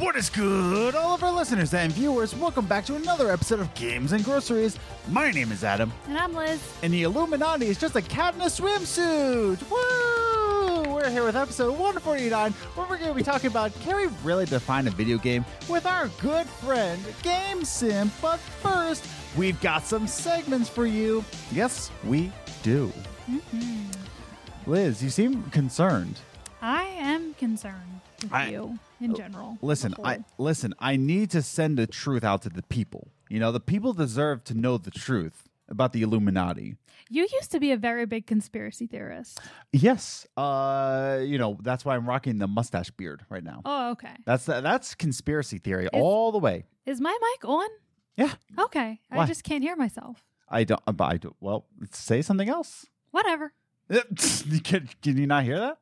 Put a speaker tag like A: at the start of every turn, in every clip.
A: What is good, all of our listeners and viewers? Welcome back to another episode of Games and Groceries. My name is Adam,
B: And I'm Liz.
A: and the Illuminati is just a cat in a swimsuit. Woo! We're here with episode 149, where we're going to be talking about can we really define a video game with our good friend Game Simp. But first, we've got some segments for you. Yes, we do. Mm-hmm. Liz, you seem concerned.
B: I am concerned with
A: I-
B: you in general.
A: Listen,
B: The
A: I listen. I need to send the truth out to the people. You know, the people deserve to know the truth about the Illuminati.
B: You used to be a very big conspiracy theorist.
A: Yes, uh, you know that's why I'm rocking the mustache beard right now.
B: Oh, okay.
A: That's that's conspiracy theory all the way.
B: Is my mic on?
A: Yeah,
B: Okay.
A: Why?
B: I just can't hear myself.
A: I don't. But I do. Well, say something else.
B: Whatever.
A: can, can you not hear that?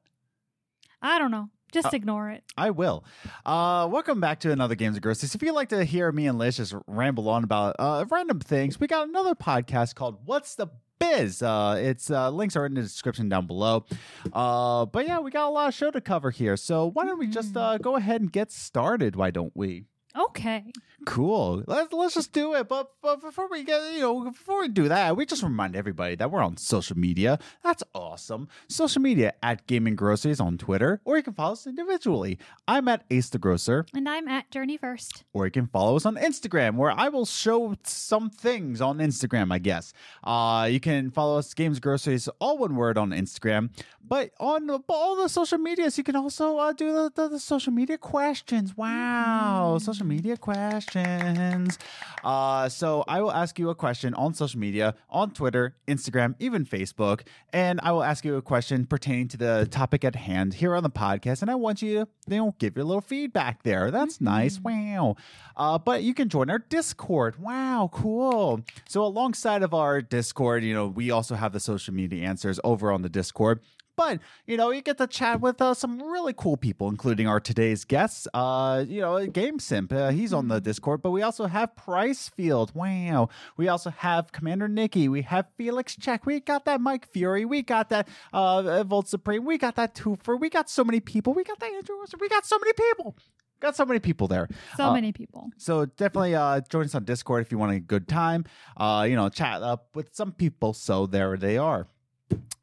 B: I don't know. Just
A: Uh,
B: ignore it.
A: I will. Uh, welcome back to another Games of Groceries. If you'd like to hear me and Liz just ramble on about uh, random things, we got another podcast called What's the Biz. Uh, its uh, links are in the description down below. Uh, but yeah, we got a lot of show to cover here. So why don't we just uh, go ahead and get started? Why don't we?
B: Okay.
A: Cool. Let's let's just do it. But, but before we get you know before we do that, we just remind everybody that we're on social media. That's awesome. Social media at Gaming Groceries on Twitter, or you can follow us individually. I'm at Ace the Grocer,
B: And I'm at Journey First.
A: or you can follow us on Instagram, where I will show some things on Instagram. I guess. Uh, you can follow us Games Groceries, all one word on Instagram. But on all the social medias, you can also uh, do the, the, the social media questions. Wow, social media questions. Uh, so I will ask you a question on social media, on Twitter, Instagram, even Facebook, and I will ask you a question pertaining to the topic at hand here on the podcast. And I want you to, you know, give your little feedback there. That's nice. Wow. Uh, but you can join our Discord. Wow, cool. So alongside of our Discord, you know, we also have the social media answers over on the Discord. But you know, you get to chat with uh, some really cool people, including our today's guests. Uh, you know, Game Simp, uh, he's on the Discord. But we also have Pricefield. Wow. We also have Commander Nikki. We have Felix Check. We got that Mike Fury. We got that uh, Volt Supreme. We got that Twofer. We got so many people. We got that Andrew. Wilson. We got so many people. Got so many people there.
B: So
A: Uh,
B: many people.
A: so definitely uh, join us on Discord if you want a good time. Uh, you know, chat up with some people. So there they are.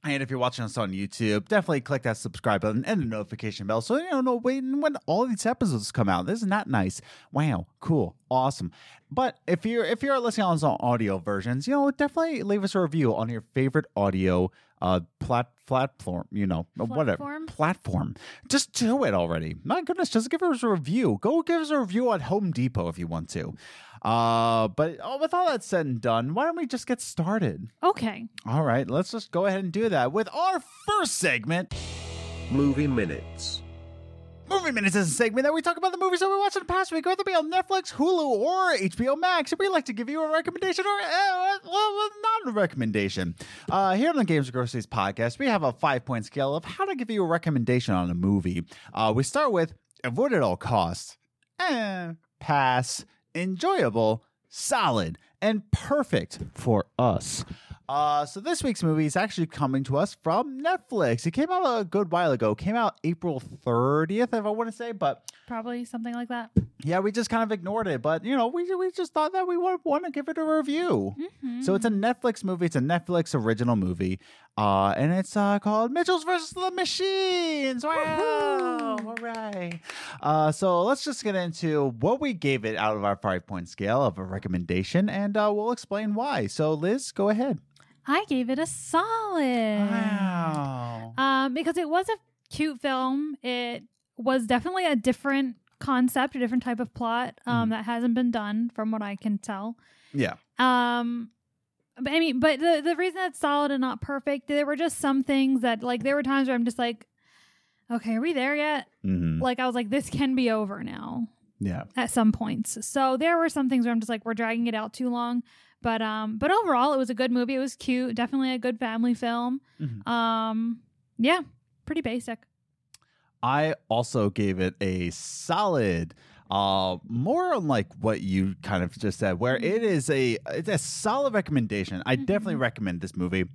A: And if you're watching us on YouTube, definitely click that subscribe button and the notification bell so you don't know when, when all these episodes come out. This Isn't that nice? Wow, cool, awesome. But if you're if you're listening on some audio versions, you know, definitely leave us a review on your favorite audio uh plat platform, you know, whatever
B: Platform?
A: platform. Just do it already. My goodness, just give us a review. Go give us a review at Home Depot if you want to. Uh, but oh, with all that said and done, why don't we just get started?
B: Okay.
A: All right, let's just go ahead and do that with our first segment.
C: Movie Minutes.
A: Movie Minutes is a segment that we talk about the movies that we watched in the past week, whether it be on Netflix, Hulu, or HBO Max. And we like to give you a recommendation or, uh, well, not a recommendation. Uh, here on the Games of Groceries podcast, we have a five point scale of how to give you a recommendation on a movie. Uh, we start with avoid at all costs, eh, pass, enjoyable, solid, and perfect for us. Uh, so this week's movie is actually coming to us from Netflix. It came out a good while ago. It came out April 30th, if I want to say, but
B: Probably something like that.
A: yeah, we just kind of ignored it. But you know, we we just thought that we would want to give it a review. So it's a Netflix movie. It's a Netflix original movie, uh, and it's uh, called Mitchells versus the Machines. Wow! All right. Uh, so let's just get into what we gave it out of our five point scale of a recommendation, and uh, we'll explain why. So Liz, go ahead.
B: I gave it a solid.
A: Wow.
B: Um, because it was a cute film. It was definitely a different concept, a different type of plot
A: Mm-hmm.
B: um, that hasn't been done from what I can tell.
A: Yeah.
B: Um, but I mean, but the the reason it's solid and not perfect, there were just some things that like there were times where I'm just like, okay, are we there yet?
A: hmm
B: Like I was like, this can be over now
A: Yeah.
B: at some points. So there were some things where I'm just like, we're dragging it out too long. But um, but overall, it was a good movie. It was cute. Definitely a good family film.
A: Mhm.
B: Um, yeah, pretty basic.
A: I also gave it a solid uh more on like what you kind of just said where it is a it's a solid recommendation i definitely recommend this movie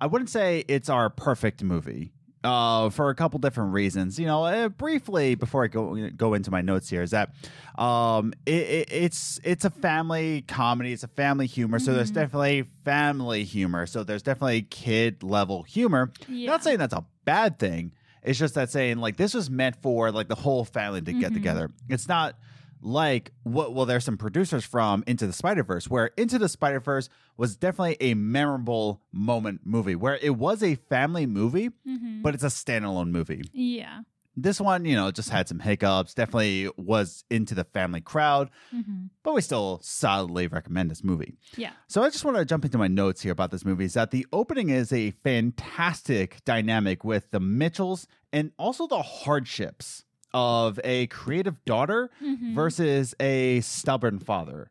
A: i wouldn't say it's our perfect movie uh, for a couple different reasons. You know, uh, briefly before I go go into my notes here, is that um, it, it, it's it's a family comedy. It's a family humor. So there's
B: Mhm.
A: definitely family humor. So there's definitely kid level humor.
B: Yeah.
A: Not saying that's a bad thing. It's just that saying like this was meant for like the whole family to get
B: Mhm.
A: together. It's not like what well there's some producers from Into the Spider-Verse where Into the Spider-Verse was definitely a memorable moment movie where it was a family movie
B: Mhm.
A: but it's a standalone movie.
B: yeah.
A: This one, you know, just had some hiccups, definitely was into the family crowd,
B: hmm
A: but we still solidly recommend this movie.
B: Yeah.
A: So I just want to jump into my notes here about this movie is that the opening is a fantastic dynamic with the Mitchells and also the hardships of a creative daughter
B: Mhm.
A: versus a stubborn father.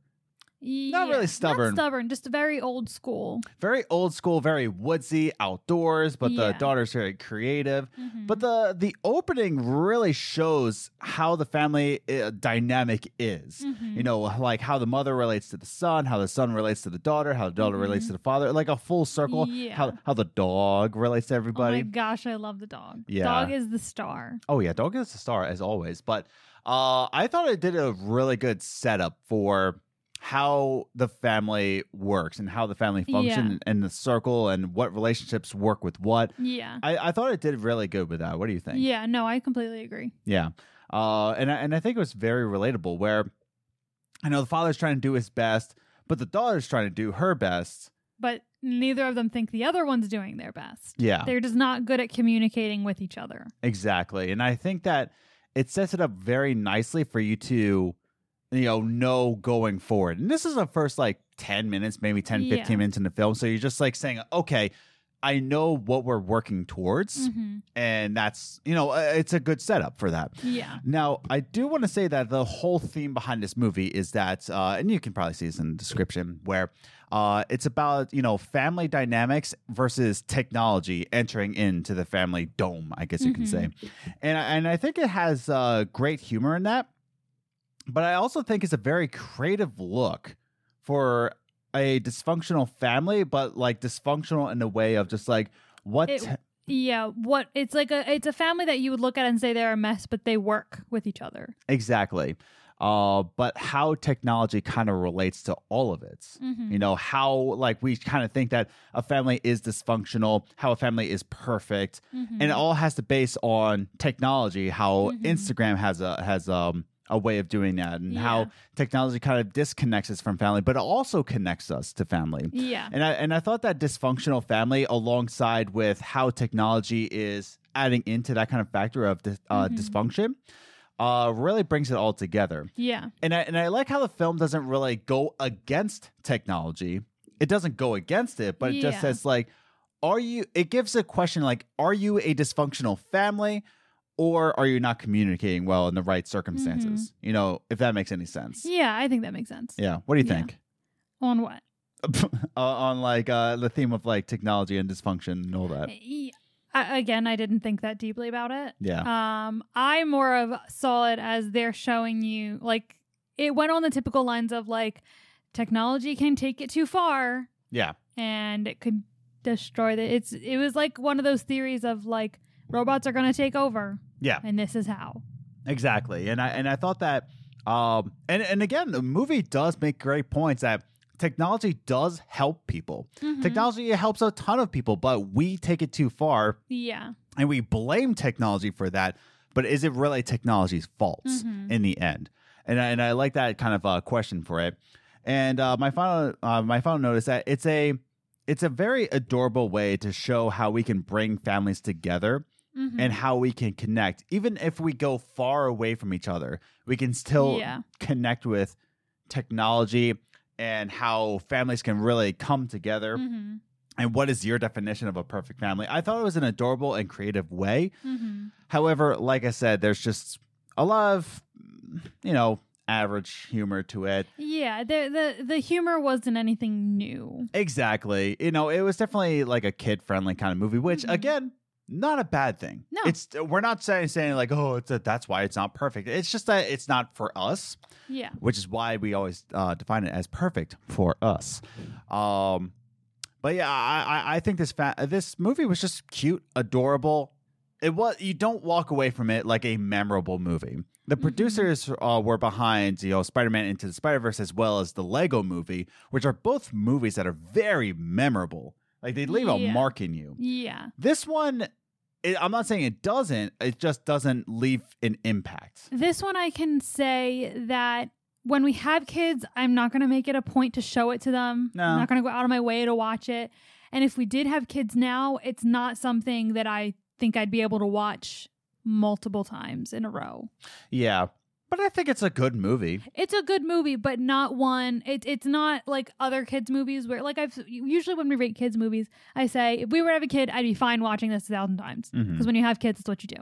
A: Not really stubborn.
B: Not stubborn, just very old school.
A: Very old school, very woodsy, outdoors, but the
B: Yeah.
A: daughter's very creative.
B: Mhm.
A: But the the opening really shows how the family uh, dynamic is.
B: Mhm.
A: You know, like how the mother relates to the son, how the son relates to the daughter, how the daughter relates
B: Mhm.
A: to the father, like a full circle.
B: Yeah.
A: How how the dog relates to everybody.
B: Oh my gosh, I love the dog.
A: Yeah.
B: Dog is the star.
A: Oh yeah, dog is the star as always. But uh, I thought it did a really good setup for how the family works and how the family function
B: Yeah.
A: and the circle and what relationships work with what.
B: Yeah.
A: I, I thought it did really good with that. What do you think?
B: Yeah, no, I completely agree.
A: Yeah. Uh, and I, and I think it was very relatable. Where I know the father's trying to do his best, but the daughter's trying to do her best.
B: But neither of them think the other one's doing their best.
A: Yeah,
B: They're just not good at communicating with each other.
A: exactly. And I think that it sets it up very nicely for you to, you know, know going forward. And this is the first like ten minutes, maybe 10, 15 minutes in the film. So you're just like saying, okay. I know what we're working towards,
B: hmm
A: and that's you know uh, it's a good setup for that.
B: Yeah.
A: Now, I do want to say that the whole theme behind this movie is that, uh, and you can probably see this in the description, where uh, it's about you know family dynamics versus technology entering into the family dome. I guess you can say, and I- and I think it has uh, great humor in that, but I also think it's a very creative look for a dysfunctional family, but like dysfunctional in the way of just like what.
B: It- Yeah. What it's like a it's a family that you would look at and say they're a mess, but they work with each other.
A: Exactly. Uh, but how technology kind of relates to all of it.
B: Mhm.
A: You know, how like we kind of think that a family is dysfunctional, how a family is perfect,
B: Mhm.
A: and it all has to base on technology, how
B: Mhm.
A: Instagram has a has um a way of doing that and
B: Yeah.
A: how technology kind of disconnects us from family, but it also connects us to family.
B: Yeah.
A: And I and I thought that dysfunctional family, alongside with how technology is adding into that kind of factor of uh,
B: Mhm.
A: dysfunction, uh, really brings it all together.
B: Yeah.
A: And I and I like how the film doesn't really go against technology. It doesn't go against it, but it just says like, are you? It gives a question like, are you a dysfunctional family? Or are you not communicating well in the right circumstances? You know, if that makes any sense.
B: Yeah, I think that makes sense.
A: Yeah. What do you
B: Yeah.
A: think?
B: On what?
A: uh, on like uh, the theme of like technology and dysfunction and all that.
B: E- I- again, I didn't think that deeply about it.
A: Yeah.
B: Um, I more of saw it as they're showing you like it went on the typical lines of like technology can take it too far
A: Yeah.
B: and it could destroy the it's it was like one of those theories of like robots are going to take over
A: Yeah.
B: and this is how.
A: Exactly. And I and I thought that um and and again the movie does make great points that technology does help people.
B: Mhm.
A: Technology helps a ton of people, but we take it too far
B: Yeah.
A: and we blame technology for that. But is it really technology's fault
B: Mhm.
A: in the end? And I, and I like that kind of uh, question for it. And uh, my final uh, my final note is that it's a it's a very adorable way to show how we can bring families together
B: Mhm.
A: and how we can connect. Even if we go far away from each other, we can still
B: Yeah.
A: connect with technology and how families can really come together.
B: Mhm.
A: And what is your definition of a perfect family? I thought it was an adorable and creative way.
B: Mhm.
A: However, like I said, there's just a lot of, you know, average humor to it.
B: Yeah, the the the humor wasn't anything new.
A: Exactly. You know, it was definitely like a kid friendly kind of movie, which
B: Mhm.
A: again, not a bad thing.
B: No.
A: It's we're not saying saying like, oh, it's a, that's why it's not perfect. It's just that it's not for us,
B: Yeah.
A: which is why we always uh, define it as perfect for us. Um, but yeah, I, I, I think this fa- this movie was just cute, adorable, it was you don't walk away from it like a memorable movie. The
B: Mhm.
A: producers uh, were behind, you know, Spider-Man Into the Spider-Verse as well as the Lego Movie, which are both movies that are very memorable. Like they leave a mark in you.
B: Yeah.
A: This one, it, I'm not saying it doesn't. It just doesn't leave an impact.
B: This one I can say that when we have kids, I'm not going to make it a point to show it to them.
A: No.
B: I'm not going to go out of my way to watch it. And if we did have kids now, it's not something that I think I'd be able to watch multiple times in a row.
A: Yeah, but I think it's a good movie.
B: It's a good movie, but not one. It, it's not like other kids' movies where, like, I've usually when we rate kids' movies, I say if we were to have a kid, I'd be fine watching this a thousand times because
A: Mhm.
B: when you have kids, it's what you do.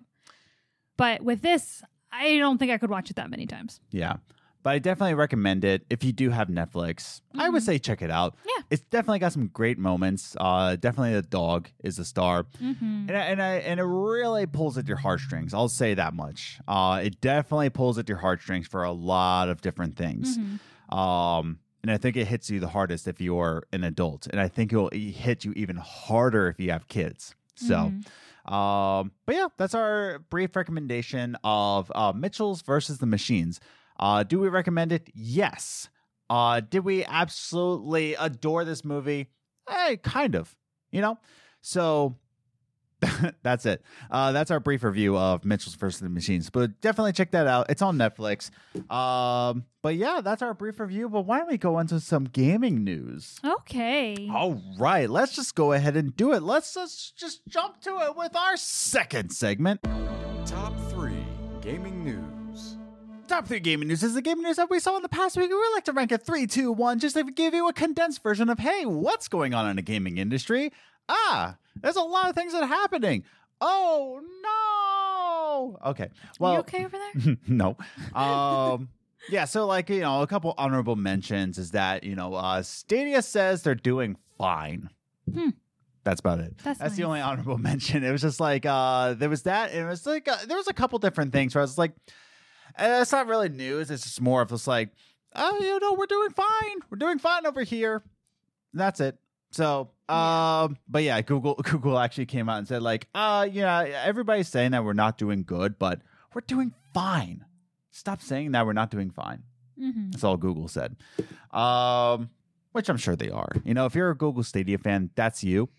B: But with this, I don't think I could watch it that many times.
A: Yeah. But I definitely recommend it if you do have Netflix. I would
B: Mhm.
A: say check it out.
B: Yeah.
A: It's definitely got some great moments. Uh, definitely the dog is a star.
B: Mm-hmm.
A: And I, and I and it really pulls at your heartstrings. I'll say that much. Uh, it definitely pulls at your heartstrings for a lot of different things.
B: Mm-hmm.
A: Um, and I think it hits you the hardest if you're an adult, and I think it will hit you even harder if you have kids. So,
B: Mhm.
A: um, but yeah, that's our brief recommendation of uh, Mitchells versus the Machines. Uh, do we recommend it? Yes. Uh, did we absolutely adore this movie? Hey, kind of. You know, so that's it. Uh, that's our brief review of Mitchells versus the Machines. But definitely check that out. It's on Netflix. Um, but yeah, that's our brief review. But why don't we go into some gaming news?
B: Okay.
A: All right, let's just go ahead and do it. Let's just just jump to it with our second segment.
D: Top 3 Gaming News.
A: Top three gaming news is the gaming news that we saw in the past week. We like to rank it three, two, one, just to give you a condensed version of hey, what's going on in the gaming industry? Ah, there's a lot of things that are happening. Oh no! Okay, well,
B: you okay over there?
A: no. Um yeah, so like, you know, a couple honorable mentions is that, you know, uh Stadia says they're doing fine.
B: Hmm.
A: That's about it.
B: That's
A: the
B: nice.
A: only honorable mention. It was just like uh there was that and it was like uh, there was a couple different things where I was like uh, it's not really news, it's just more of just like oh, you know, we're doing fine. We're doing fine over here. That's it. So, um, but yeah, Google Google actually came out and said like, uh, yeah, everybody's saying that we're not doing good, but we're doing fine. Stop saying that we're not doing fine.
B: Mm-hmm.
A: That's all Google said. Um, which I'm sure they are. You know, if you're a Google Stadia fan, that's you.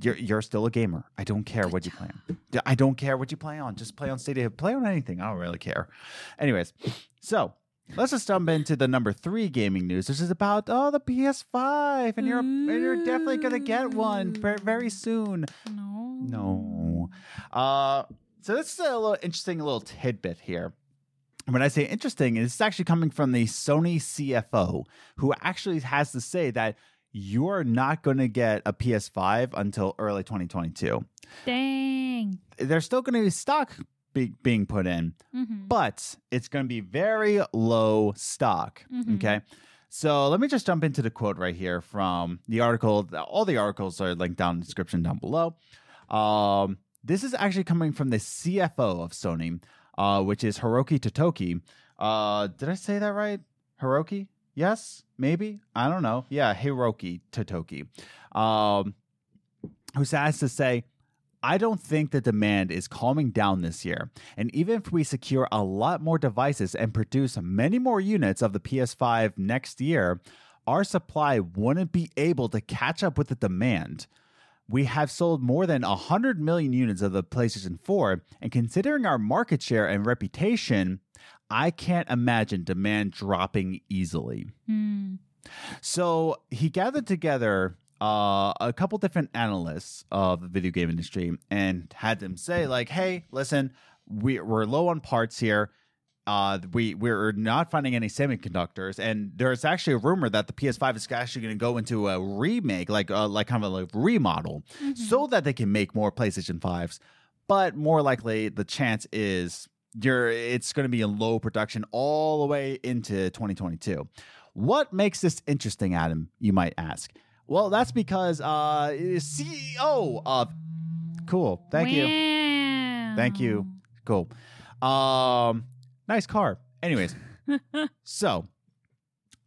A: You're you're still a gamer. I don't care what you play on. I don't care what you play on. Just play on Stadia. Play on anything. I don't really care. Anyways, so let's just jump into the number three gaming news, which is about oh the PS5, and you're and you're definitely gonna get one very soon.
B: No.
A: No. Uh, so this is a little interesting little tidbit here. When I say interesting, it's actually coming from the Sony CFO, who actually has to say that you're not going to get a PS5 until early 2022.
B: Dang.
A: There's still going to be stock be- being put in,
B: Mm-hmm.
A: but it's going to be very low stock.
B: Mhm.
A: Okay. So let me just jump into the quote right here from the article. All the articles are linked down in the description down below. Um, this is actually coming from the CFO of Sony, uh, which is Hiroki Totoki. Uh, did I say that right? Hiroki? Yes, maybe. I don't know. Yeah, Hiroki Totoki. Um, who has to say, I don't think the demand is calming down this year. And even if we secure a lot more devices and produce many more units of the PS5 next year, our supply wouldn't be able to catch up with the demand. We have sold more than 100 million units of the PlayStation 4, and considering our market share and reputation, I can't imagine demand dropping easily.
B: Mm.
A: So he gathered together uh, a couple different analysts of the video game industry and had them say, like, "Hey, listen, we, we're low on parts here. Uh, we we're not finding any semiconductors, and there's actually a rumor that the PS5 is actually going to go into a remake, like uh, like kind of a like remodel,
B: Mm-hmm.
A: so that they can make more PlayStation 5s. But more likely, the chance is you're it's going to be in low production all the way into 2022. What makes this interesting, Adam? You might ask. Well, that's because uh, CEO of cool. Thank you. Thank you. Cool. Um, nice car. Anyways, so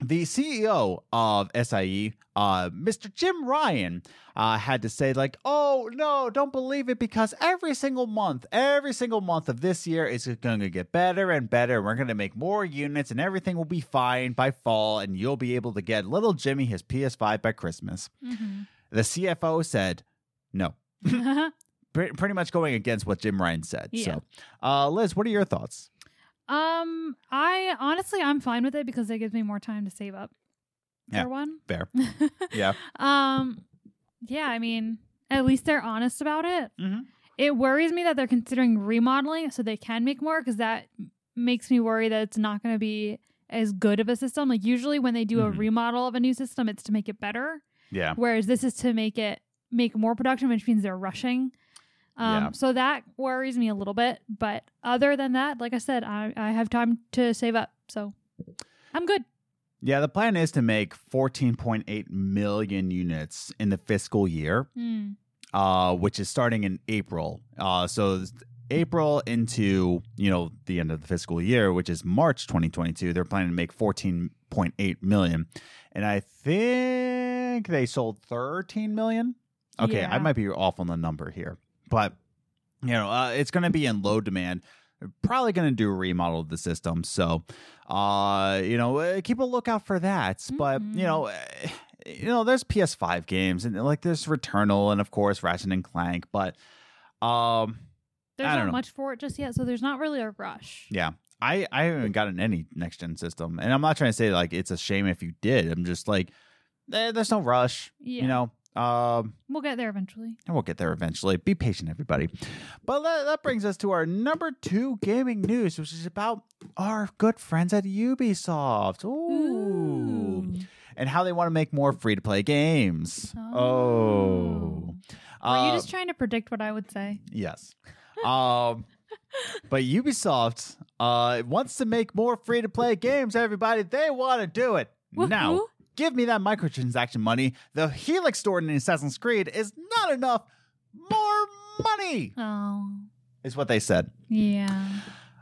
A: the CEO of SIE, uh, Mr. Jim Ryan, uh, had to say, like, oh, no, don't believe it because every single month, every single month of this year is going to get better and better. We're going to make more units and everything will be fine by fall and you'll be able to get little Jimmy his PS5 by Christmas.
B: Mhm.
A: The CFO said, no. Pretty much going against what Jim Ryan said.
B: Yeah.
A: So, uh, Liz, what are your thoughts?
B: Um, I honestly I'm fine with it because it gives me more time to save up.
A: Yeah.
B: For one.
A: Fair. Yeah.
B: Um, yeah, I mean, at least they're honest about it.
A: Mm-hmm.
B: It worries me that they're considering remodeling so they can make more because that makes me worry that it's not going to be as good of a system. Like usually when they do a
A: Mhm.
B: remodel of a new system, it's to make it better.
A: Yeah.
B: Whereas this is to make it make more production, which means they're rushing. Um,
A: Yeah.
B: So that worries me a little bit. But other than that, like I said, I, I have time to save up. So I'm good.
A: Yeah, the plan is to make 14.8 million units in the fiscal year,
B: Mm.
A: uh, which is starting in April. Uh, so April into you know the end of the fiscal year, which is March 2022. They're planning to make 14.8 million, and I think they sold 13 million. Okay, I might be off on the number here, but you know uh, it's going to be in low demand. They're probably going to do a remodel of the system, so uh, you know uh, keep a lookout for that. But you know. eh, You know, there's PS5 games and like there's Returnal and of course Ratchet and Clank, but um,
B: There's not
A: know.
B: much for it just yet, so there's not really a rush.
A: yeah, I I haven't gotten any next gen system, and I'm not trying to say like it's a shame if you did. I'm just like, eh, there's no rush,
B: Yeah.
A: you know. Um,
B: We'll get there eventually.
A: and we'll get there eventually. Be patient, everybody. But that, that brings us to our number two gaming news, which is about our good friends at Ubisoft. Ooh. And how they want to make more free to play games. Oh.
B: Were you
A: Uh,
B: just trying to predict what I would say?
A: Yes. Um, but Ubisoft uh, wants to make more free to play games, everybody. They want to do it. Now,
B: Woohoo.
A: Give me that microtransaction money. The Helix stored in Assassin's Creed is not enough. More money
B: Oh,
A: is what they said.
B: yeah.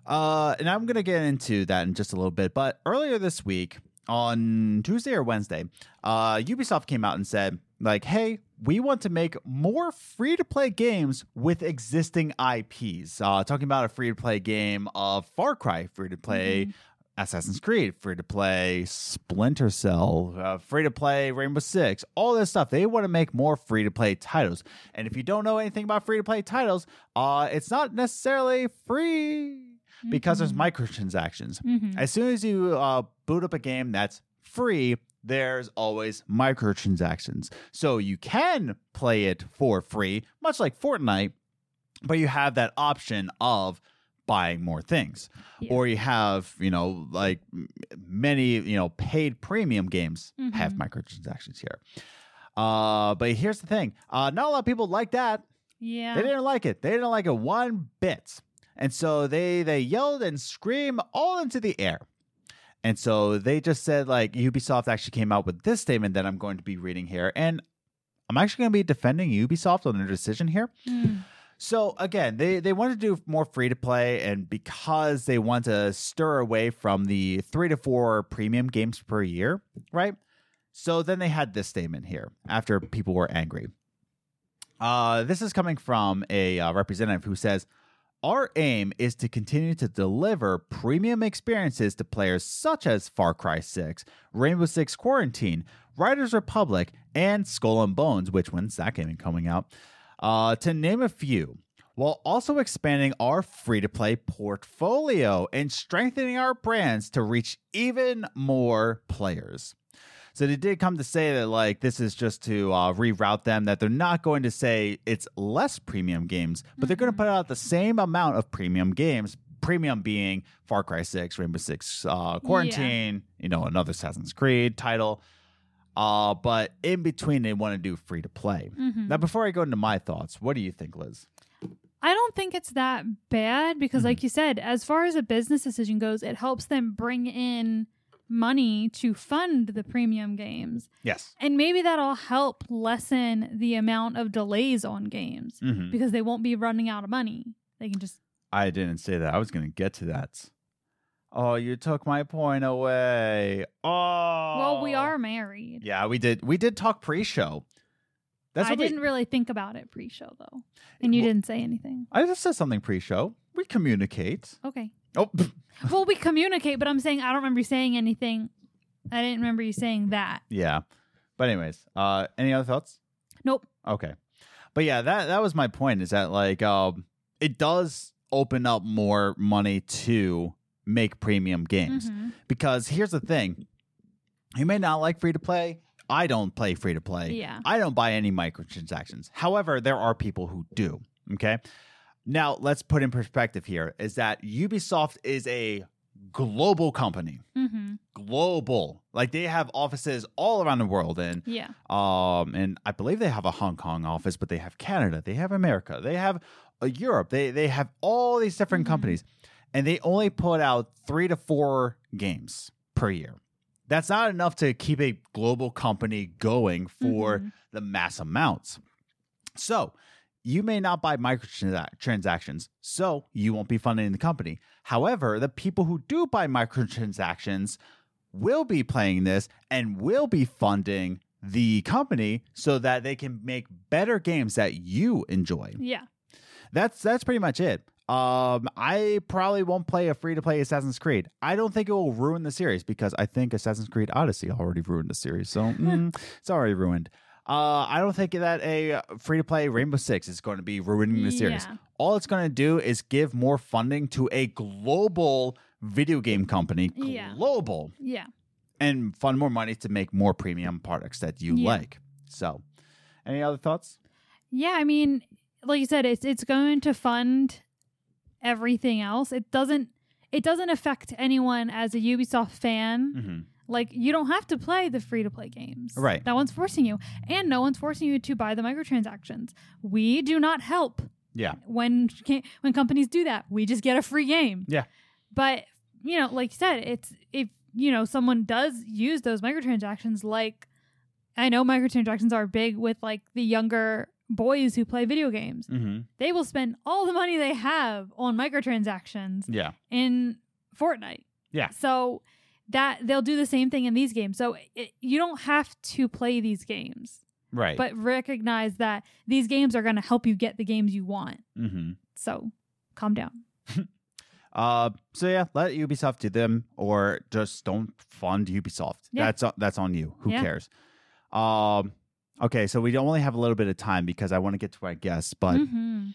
A: Uh, and I'm going to get into that in just a little bit. But earlier this week, on Tuesday or Wednesday, uh, Ubisoft came out and said, like, hey, we want to make more free to play games with existing IPs. Uh, talking about a free to play game of Far Cry, free to play. Assassin's Creed, free to play Splinter Cell, uh, free to play Rainbow Six, all this stuff. They want to make more free to play titles. And if you don't know anything about free to play titles, uh, it's not necessarily free because there's microtransactions.
B: Mhm.
A: As soon as you uh, boot up a game that's free, there's always microtransactions. So you can play it for free, much like Fortnite, but you have that option of buying more things.
B: Yeah.
A: Or you have, you know, like many, you know, paid premium games have
B: Mhm.
A: microtransactions here. Uh, but here's the thing. Uh, not a lot of people like that.
B: Yeah.
A: They didn't like it. They didn't like it one bit. And so they they yelled and screamed all into the air. And so they just said like Ubisoft actually came out with this statement that I'm going to be reading here and I'm actually going to be defending Ubisoft on their decision here.
B: Mm.
A: So again, they they want to do more free to play, and because they want to stir away from the three to four premium games per year, right? So then they had this statement here after people were angry. Uh, this is coming from a uh, representative who says, "Our aim is to continue to deliver premium experiences to players such as Far Cry 6, Rainbow Six Quarantine, Riders Republic, and Skull and Bones, which when's that game coming out? Uh, to name a few, while also expanding our free to play portfolio and strengthening our brands to reach even more players. So they did come to say that like this is just to uh, reroute them that they're not going to say it's less premium games, but they're going to put out the same amount of premium games. Premium being Far Cry Six, Rainbow Six, uh, Quarantine, you know, another Assassin's Creed title. Uh, but in between, they want to do free to play.
B: Mhm.
A: Now, before I go into my thoughts, what do you think, Liz?
B: I don't think it's that bad because,
A: Mhm.
B: like you said, as far as a business decision goes, it helps them bring in money to fund the premium games.
A: Yes.
B: And maybe that'll help lessen the amount of delays on games
A: Mm-hmm.
B: because they won't be running out of money. They can just
A: I didn't say that. I was going to get to that. Oh, you took my point away. Oh.
B: Well, we are married.
A: Yeah, we did. We did talk pre-show. That's
B: I
A: what we-
B: didn't really think about it pre-show though, and you
A: Well-
B: didn't say anything.
A: I just said something pre-show. We communicate.
B: Okay.
A: Oh,
B: well, we communicate, but I'm saying I don't remember you saying anything. I didn't remember you saying that.
A: yeah. But anyways, uh, any other thoughts?
B: Nope.
A: Okay. But yeah, that that was my point. Is that like um, it does open up more money to make premium games
B: Mhm.
A: because here's the thing: you may not like free to play. I don't play free to play.
B: Yeah.
A: I don't buy any microtransactions. However, there are people who do. Okay. Now, let's put in perspective here is that Ubisoft is a global company.
B: Mm-hmm.
A: Global. Like they have offices all around the world and
B: Yeah.
A: um and I believe they have a Hong Kong office, but they have Canada, they have America, they have uh, Europe. They they have all these different
B: Mhm.
A: companies and they only put out 3 to 4 games per year. That's not enough to keep a global company going for
B: Mhm.
A: the mass amounts. So, you may not buy microtransactions, so you won't be funding the company. However, the people who do buy microtransactions will be playing this and will be funding the company so that they can make better games that you enjoy.
B: Yeah.
A: That's that's pretty much it. Um, I probably won't play a free to play Assassin's Creed. I don't think it will ruin the series because I think Assassin's Creed Odyssey already ruined the series. So mm, it's already ruined. Uh, I don't think that a free to play Rainbow Six is going to be ruining the series.
B: Yeah.
A: All it's going to do is give more funding to a global video game company,
B: Yeah.
A: global,
B: Yeah.
A: and fund more money to make more premium products that you
B: Yeah.
A: like. So, any other thoughts?
B: Yeah, I mean, like you said, it's it's going to fund everything else. It doesn't it doesn't affect anyone as a Ubisoft fan.
A: Mm-hmm.
B: Like you don't have to play the free to play games.
A: Right.
B: No one's forcing you. And no one's forcing you to buy the microtransactions. We do not help
A: Yeah.
B: when when companies do that. We just get a free game.
A: Yeah.
B: But, you know, like you said, it's if you know someone does use those microtransactions like I know microtransactions are big with like the younger boys who play video games.
A: Mm-hmm.
B: They will spend all the money they have on microtransactions
A: Yeah.
B: in Fortnite.
A: Yeah.
B: So that they'll do the same thing in these games. So it, you don't have to play these games,
A: Right.
B: but recognize that these games are going to help you get the games you want.
A: mm-hmm.
B: So calm down.
A: Uh, so yeah, let Ubisoft do them, or just don't fund Ubisoft.
B: Yeah.
A: That's on- that's on you. Who
B: Yeah.
A: cares? Um, okay, so we only have a little bit of time because I want to get to our guests, but
B: hmm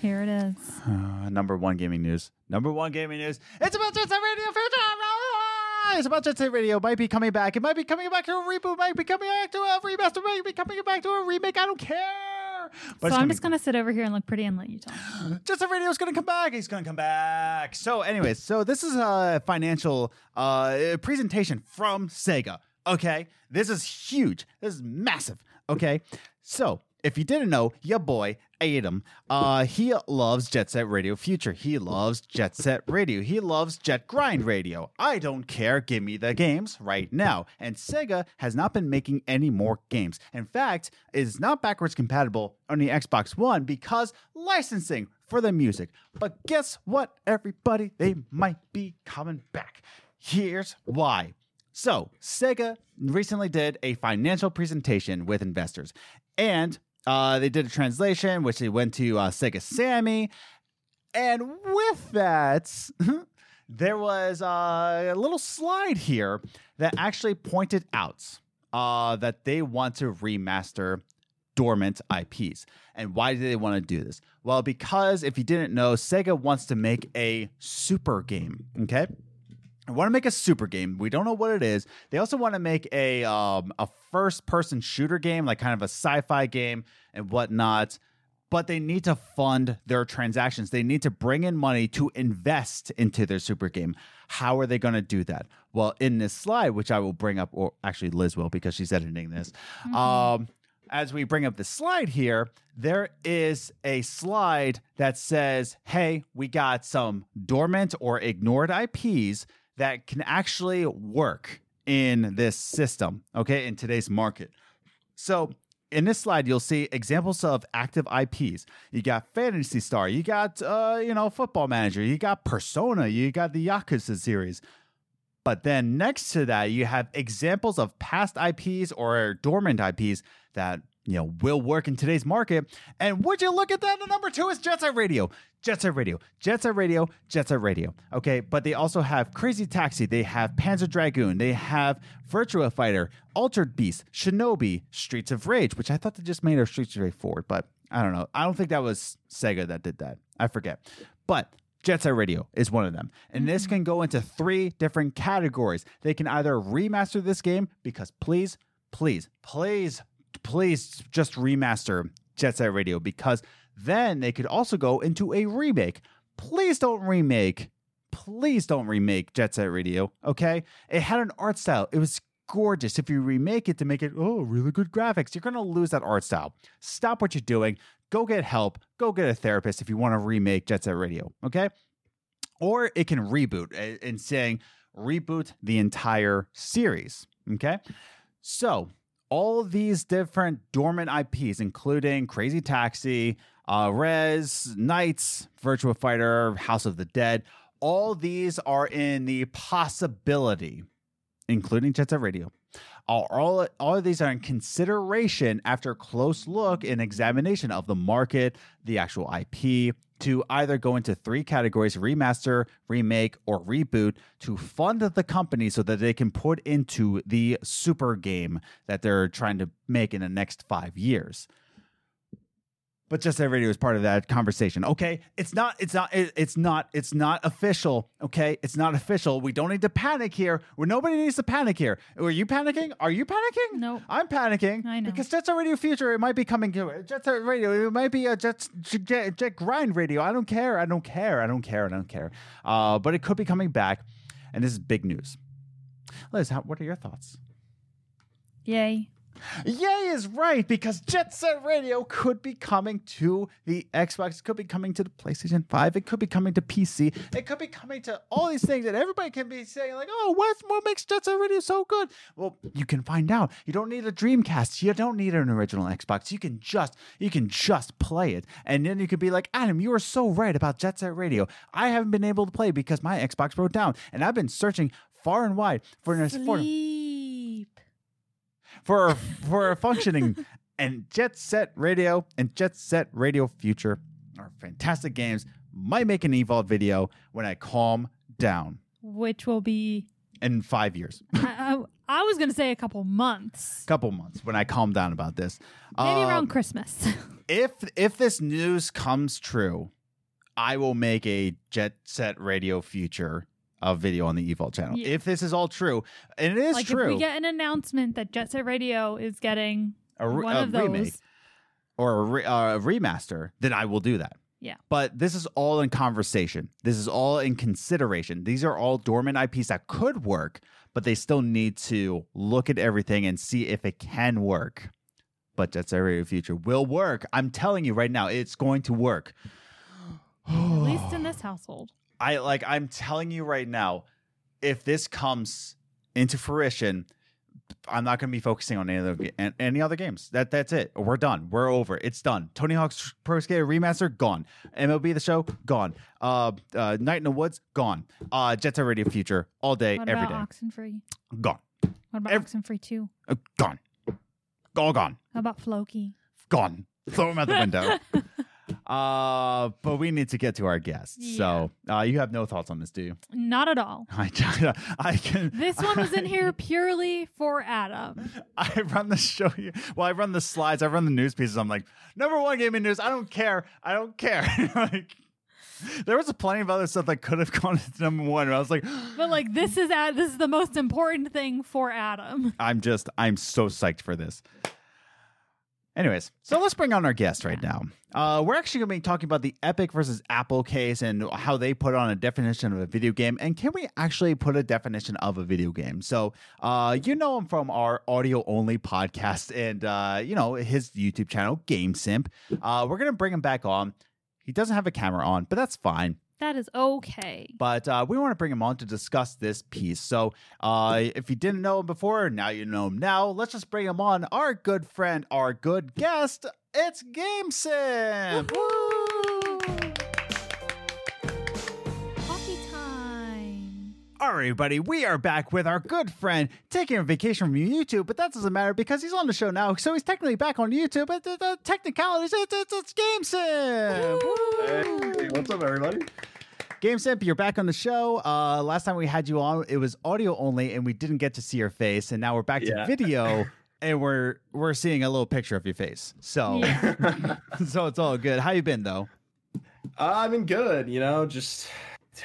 B: Here it is.
A: uh, number one gaming news. Number one gaming news. It's about Jet Set Radio Future. It's about Jet Set Radio. Might be coming back. It might be coming back to a reboot. Might be coming back to a remaster. Might be coming back to a remake. I don't care. But
B: so I'm just going to sit over here and look pretty and let you talk.
A: Jet Set Radio's gonna come back. He's gonna come back. So, anyways, so this is a financial uh, presentation from Sega. Okay, this is huge. This is massive. Okay, so if you didn't know, your boy Adam, uh, he loves Jet Set Radio Future. He loves Jet Set Radio. He loves Jet Grind Radio. I don't care. Give me the games right now. And Sega has not been making any more games. In fact, it is not backwards compatible on the Xbox One because licensing for the music. But guess what, everybody? They might be coming back. Here's why. So, Sega recently did a financial presentation with investors, and uh, they did a translation, which they went to uh, Sega Sammy, and with that, there was uh, a little slide here that actually pointed out uh, that they want to remaster dormant IPs. And why do they want to do this? Well, because if you didn't know, Sega wants to make a super game. Okay. I want to make a super game. We don't know what it is. They also want to make a um, a first person shooter game, like kind of a sci-fi game and whatnot. But they need to fund their transactions. They need to bring in money to invest into their super game. How are they going to do that? Well, in this slide, which I will bring up, or actually Liz will because she's editing this. Um, as we bring up the slide here, there is a slide that says, hey, we got some dormant or ignored IPs that can actually work in this system, okay, in today's market. So in this slide, you'll see examples of active IPs. You got Phantasy Star, you got uh, you know Football Manager, you got Persona, you got the Yakuza series. But then next to that, you have examples of past IPs or dormant IPs that you know will work in today's market. And would you look at that? The number two is Jet Set Radio. Jet Set Radio, Jet Set Radio, Jet Set Radio. Okay, but they also have Crazy Taxi, they have Panzer Dragoon, they have Virtua Fighter, Altered Beast, Shinobi, Streets of Rage, which I thought they just made a Streets of Rage forward, but I don't know. I don't think that was Sega that did that. I forget. But Jet Set Radio is one of them. And this mm-hmm. can go into three different categories. They can either remaster this game because please, please, please, please just remaster Jet Set Radio because then they could also go into a remake. Please don't remake. Please don't remake Jet Set Radio, okay? It had an art style. It was gorgeous. If you remake it to make it, oh, really good graphics, you're going to lose that art style. Stop what you're doing. Go get help. Go get a therapist if you want to remake Jet Set Radio, okay? Or it can reboot eh, and saying reboot the entire series, okay? So, all these different dormant IPs, including Crazy Taxi, uh, Rez, NiGHTS, Virtua Fighter, House of the Dead, all these are in the possibility, including Jet Set Radio. All, all, all of these are in consideration after close look and examination of the market, the actual IP, to either go into three categories remaster, remake, or reboot to fund the company so that they can put into the super game that they're trying to make in the next five years. But Jet Set Radio is part of that conversation. Okay, it's not. It's not. It's not. It's not official. Okay, it's not official. We don't need to panic here. Where nobody needs to panic here. Are you panicking? Are you panicking?
B: Nope.
A: I'm panicking.
B: I know.
A: because Jet Set Radio Future. It might be coming. Jet Set Radio. It might be a Jet Jet, Jet Grind Radio. I don't care. I don't care. I don't care. I don't care. Uh, but it could be coming back, and this is big news. Liz, how, what are your thoughts?
B: Yay.
A: Yay is right because Jet Set Radio could be coming to the Xbox, it could be coming to the PlayStation 5, it could be coming to PC, it could be coming to all these things, and everybody can be saying, like, oh, what's what makes Jet Set Radio so good? Well, you can find out. You don't need a Dreamcast, you don't need an original Xbox. You can just you can just play it. And then you could be like, Adam, you are so right about Jet Set Radio. I haven't been able to play because my Xbox broke down. And I've been searching far and wide for an for. For for a functioning and Jet Set Radio and Jet Set Radio Future are fantastic games. Might make an evolved video when I calm down
B: Which will be,
A: in five years,
B: I, I, I was going to say a couple months.
A: couple months when I calm down about this.
B: Maybe
A: Um,
B: around Christmas.
A: if if this news comes true, I will make a Jet Set Radio Future a video on the Evolve channel.
B: Yeah.
A: If this is all true, and it is
B: like
A: true,
B: if we get an announcement that Jet Set Radio is getting
A: a, re-
B: one
A: a
B: of those.
A: remake. or a, re- uh, a remaster, then I will do that.
B: Yeah.
A: But this is all in conversation. This is all in consideration. These are all dormant IPs that could work, but they still need to look at everything and see if it can work. But Jet Set Radio Future will work. I'm telling you right now, it's going to work.
B: At least in this household.
A: I like I'm telling you right now, if this comes into fruition, I'm not going to be focusing on any other any other games. That that's it. We're done. We're over. It's done. Tony Hawk's Pro Skater Remaster gone. MLB the Show gone. Uh, uh Night in the Woods gone. Uh, Jet Set Radio Future all day,
B: What
A: every
B: about
A: day
B: Oxenfree?
A: gone.
B: What about
A: Ev-
B: Oxenfree 2?
A: Uh, gone. All gone.
B: How about Floki?
A: Gone. Throw him out the window. uh, but we need to get to our guests. So, uh, you have no thoughts on this, do you?
B: Not at all.
A: I, I can.
B: This one was in here purely for Adam.
A: I run the show here. Well, I run the slides. I run the news pieces. I'm like, number one gaming news. I don't care. I don't care. like, there was plenty of other stuff that could have gone to number one. I was like,
B: But like this is Ad- this is the most important thing for Adam.
A: I'm just, I'm so psyched for this. Anyways, so let's bring on our guest right now. Uh, we're actually going to be talking about the Epic versus Apple case and how they put on a definition of a video game. And can we actually put a definition of a video game? So, uh, you know him from our audio only podcast and, uh, you know, his YouTube channel, Game Simp. Uh, we're going to bring him back on. He doesn't have a camera on, but that's fine.
B: That is okay.
A: But uh, we want to bring him on to discuss this piece. So uh, if you didn't know him before, now you know him now. Let's just bring him on. Our good friend, our good guest, it's GameSimp.
B: Coffee time.
A: All right, everybody, we are back with our good friend taking a vacation from YouTube, but that doesn't matter because he's on the show now, so he's technically back on YouTube. But the, the technicalities, it's, it's, it's GameSimp.
E: Hey, what's up, everybody?
A: Game GameSimp, you're back on the show. Uh, last time we had you on, it was audio only, and we didn't get to see your face, and now we're back to
E: Yeah.
A: video. And we're we're seeing a little picture of your face, so
B: Yeah.
A: so it's all good. How you been though?
E: Uh, I've been good, you know, just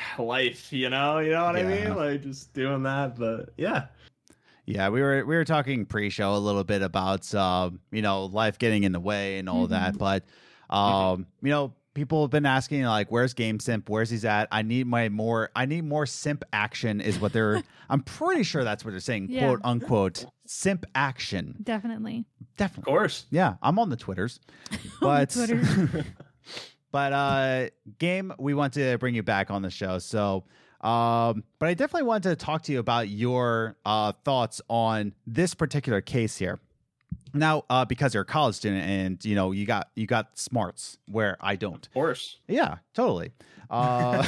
E: life, you know, you know what I mean? Like just doing that, but yeah.
A: Yeah, we were we were talking pre-show a little bit about um, you know life getting in the way and all that, but um, you know people have been asking like, "Where's Game Simp? Where's he's at? I need my more. I need more simp action." Is what they're. I'm pretty sure that's what they're saying,
B: Yeah.
A: quote unquote, simp action.
B: Definitely.
A: Definitely of
E: course.
A: Yeah, I'm on the Twitters,
B: On the
A: but
B: Twitter.
A: But uh, game, we want to bring you back on the show. So, um, but I definitely wanted to talk to you about your uh thoughts on this particular case here. Now, uh, because you're a college student and you know you got you got smarts where I don't.
E: Of course.
A: Yeah, totally. Uh,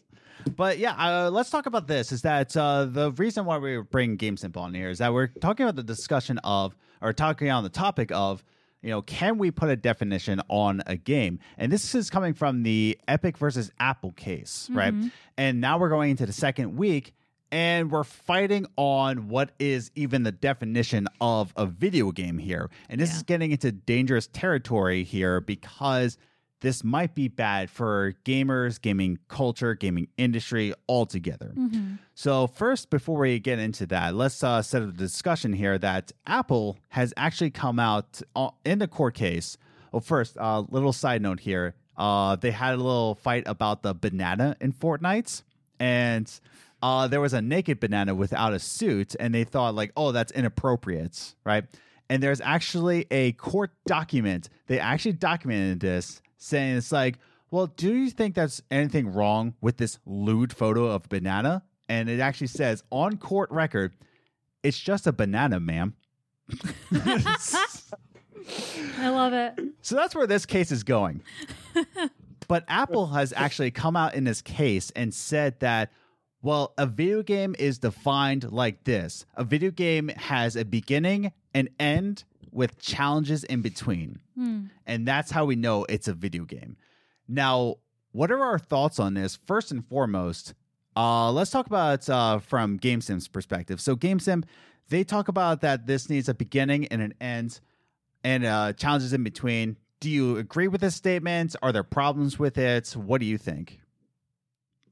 A: but yeah, uh, let's talk about this. Is that uh, the reason why we bring GameSimp on here is that we're talking about the discussion of, or talking on the topic of, you know, can we put a definition on a game? And this is coming from the Epic versus Apple case, right? Mm-hmm. And now we're going into the second week. And we're fighting on what is even the definition of a video game here. And this
B: Yeah.
A: is getting into dangerous territory here because this might be bad for gamers, gaming culture, gaming industry altogether.
B: Mhm.
A: So, first, before we get into that, let's uh, set up the discussion here that Apple has actually come out uh, in the court case. Well, first, a uh, little side note here. Uh, they had a little fight about the banana in Fortnite, and uh, there was a naked banana without a suit, and they thought, like, oh, that's inappropriate, right? And there's actually a court document. They actually documented this, saying it's like, well, do you think that's anything wrong with this lewd photo of banana? And it actually says on court record, it's just a banana, ma'am.
B: I love it.
A: So that's where this case is going. but Apple has actually come out in this case and said that, well, a video game is defined like this a video game has a beginning and end with challenges in between.
B: Hmm.
A: And that's how we know it's a video game. Now, what are our thoughts on this? First and foremost, uh, let's talk about uh, from GameSimp's perspective. So, GameSim, they talk about that this needs a beginning and an end and uh, challenges in between. Do you agree with this statement? Are there problems with it? What do you think?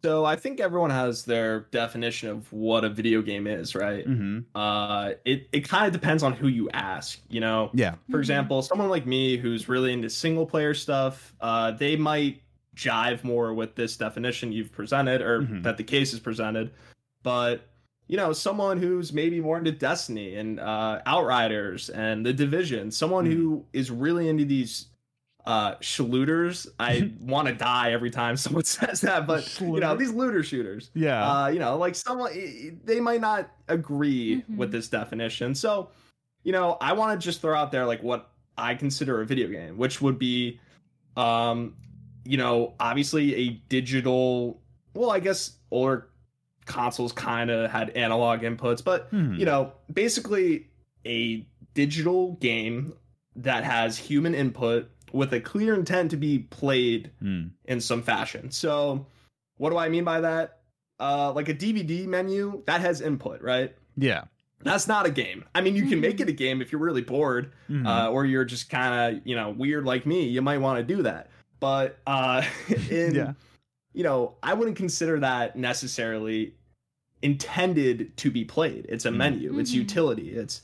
E: So I think everyone has their definition of what a video game is, right?
A: Mm-hmm.
E: Uh it, it kind of depends on who you ask, you know.
A: Yeah.
E: For
B: Mhm.
E: example, someone like me who's really into single player stuff, uh, they might jive more with this definition you've presented or
A: Mhm.
E: that the case is presented. But you know, someone who's maybe more into Destiny and uh, Outriders and the Division, someone
A: Mhm.
E: who is really into these uh shooters. I want to die every time someone says that, but you know, these looter shooters
A: Yeah.
E: uh, you know, like someone they might not agree
B: Mhm.
E: with this definition. So, you know, I want to just throw out there like what I consider a video game, which would be, um, you know, obviously a digital. Well, I guess older consoles kind of had analog inputs, but
A: Hmm.
E: you know, basically a digital game that has human input with a clear intent to be played
A: Hmm.
E: in some fashion. So, what do I mean by that? Uh, like a DVD menu that has input, right?
A: Yeah.
E: That's not a game. I mean, you can make it a game if you're really bored,
A: Mhm.
E: uh, or you're just kind of you know weird like me. You might want to do that, but uh, in
A: Yeah.
E: you know, I wouldn't consider that necessarily intended to be played. It's a
A: Mhm.
E: menu. It's
B: Mhm.
E: utility. It's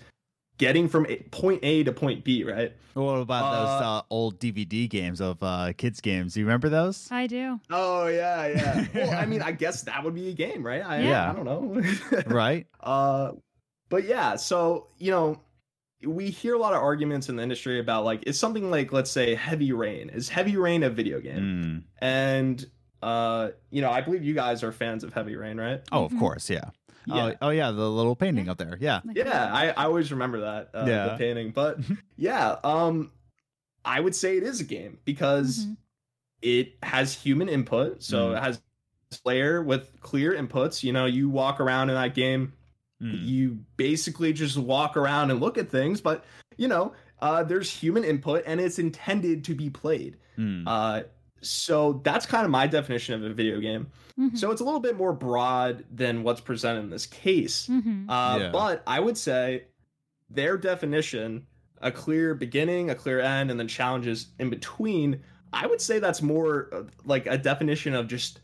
E: getting from a, point A to point B, right?
A: what about those
E: uh,
A: uh, old DVD games of uh, kids games? Do you remember those?
B: I do.
E: Oh yeah, yeah. well, I mean, I guess that would be a game, right? I,
A: Yeah.
E: I don't know.
A: right.
E: Uh, but yeah, so you know, we hear a lot of arguments in the industry about like, is something like, let's say, Heavy Rain? Is Heavy Rain a video game?
A: Mm.
E: And uh, you know, I believe you guys are fans of Heavy Rain, right?
A: Oh, of
B: Mhm.
A: course, yeah.
E: Yeah.
A: Oh, oh, yeah, the little painting up there. Yeah.
E: Yeah I, I always remember that uh,
A: Yeah.
E: the painting but yeah um i would say it is a game because
B: Mhm.
E: it has human input so
A: Mm.
E: it has player with clear inputs you know you walk around in that game
A: Mm.
E: you basically just walk around and look at things but you know uh, there's human input and it's intended to be played
A: Mm.
E: uh, so that's kind of my definition of a video game
B: Mhm.
E: so it's a little bit more broad than what's presented in this case
B: Mhm.
E: uh,
A: Yeah.
E: But I would say their definition, a clear beginning, a clear end, and then challenges in between, I would say that's more uh, like a definition of just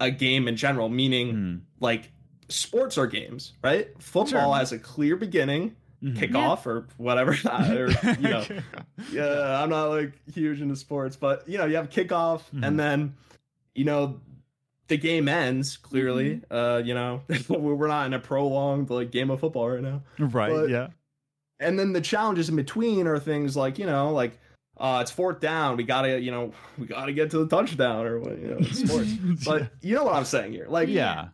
E: a game in general, meaning
A: Mm.
E: like sports are games, right? Football
A: Sure.
E: has a clear beginning,
A: Mhm.
E: kickoff, or whatever. or, you know, yeah, I'm not like huge into sports, but you know, you have kickoff,
A: Mhm.
E: and then you know the game ends clearly. Uh, you know, we're not in a prolonged like game of football right now,
A: right.
E: but-
A: yeah.
E: and then the challenges in between are things like you know, like uh, it's fourth down, we gotta you know, we gotta get to the touchdown or what you know, sports. but you know what I'm saying here, like
A: yeah.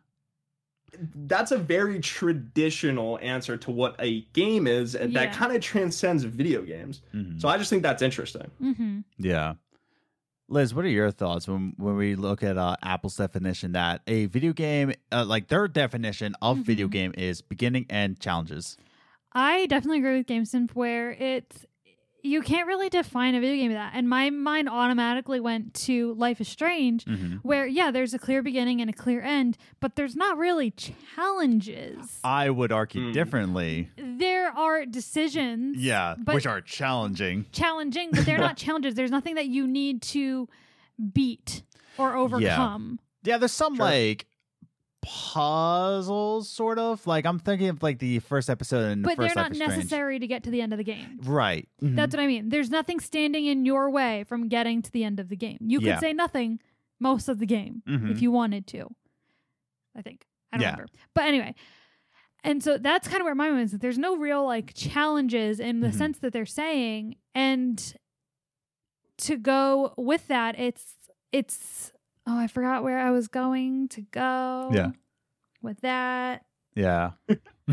E: That's a very traditional answer to what a game is, and that kind of transcends video games.
A: Mhm.
E: So I just think that's interesting.
B: Mhm.
A: Yeah. Liz, what are your thoughts when when we look at uh, Apple's definition that a video game, uh, like their definition of video
B: Mhm.
A: game, is beginning and challenges?
B: I definitely agree with GameSimp where it's you can't really define a video game that. And my mind automatically went to Life is Strange,
A: Mm-hmm.
B: where yeah, there's a clear beginning and a clear end, but there's not really challenges.
A: I would argue
E: Hmm.
A: differently.
B: there are decisions.
A: Yeah, which are challenging.
B: challenging, but they're not challenges. There's nothing that you need to beat or overcome.
A: Yeah, there's some
E: Sure.
A: like puzzles, sort of. Like I'm thinking of like the first episode and the
B: But they're not
A: Life is Strange.
B: necessary to get to the end of the game.
A: Right. Mhm.
B: That's what I mean. There's nothing standing in your way from getting to the end of the game. You could
A: Yeah.
B: say nothing most of the game
A: Mhm.
B: if you wanted to. I think. I don't
A: Yeah.
B: remember. But anyway. And so that's kind of where my mind is. that There's no real like challenges in the
A: Mhm.
B: sense that they're saying. And to go with that, it's it's oh, I forgot where I was going to go.
A: Yeah.
B: With that.
A: yeah.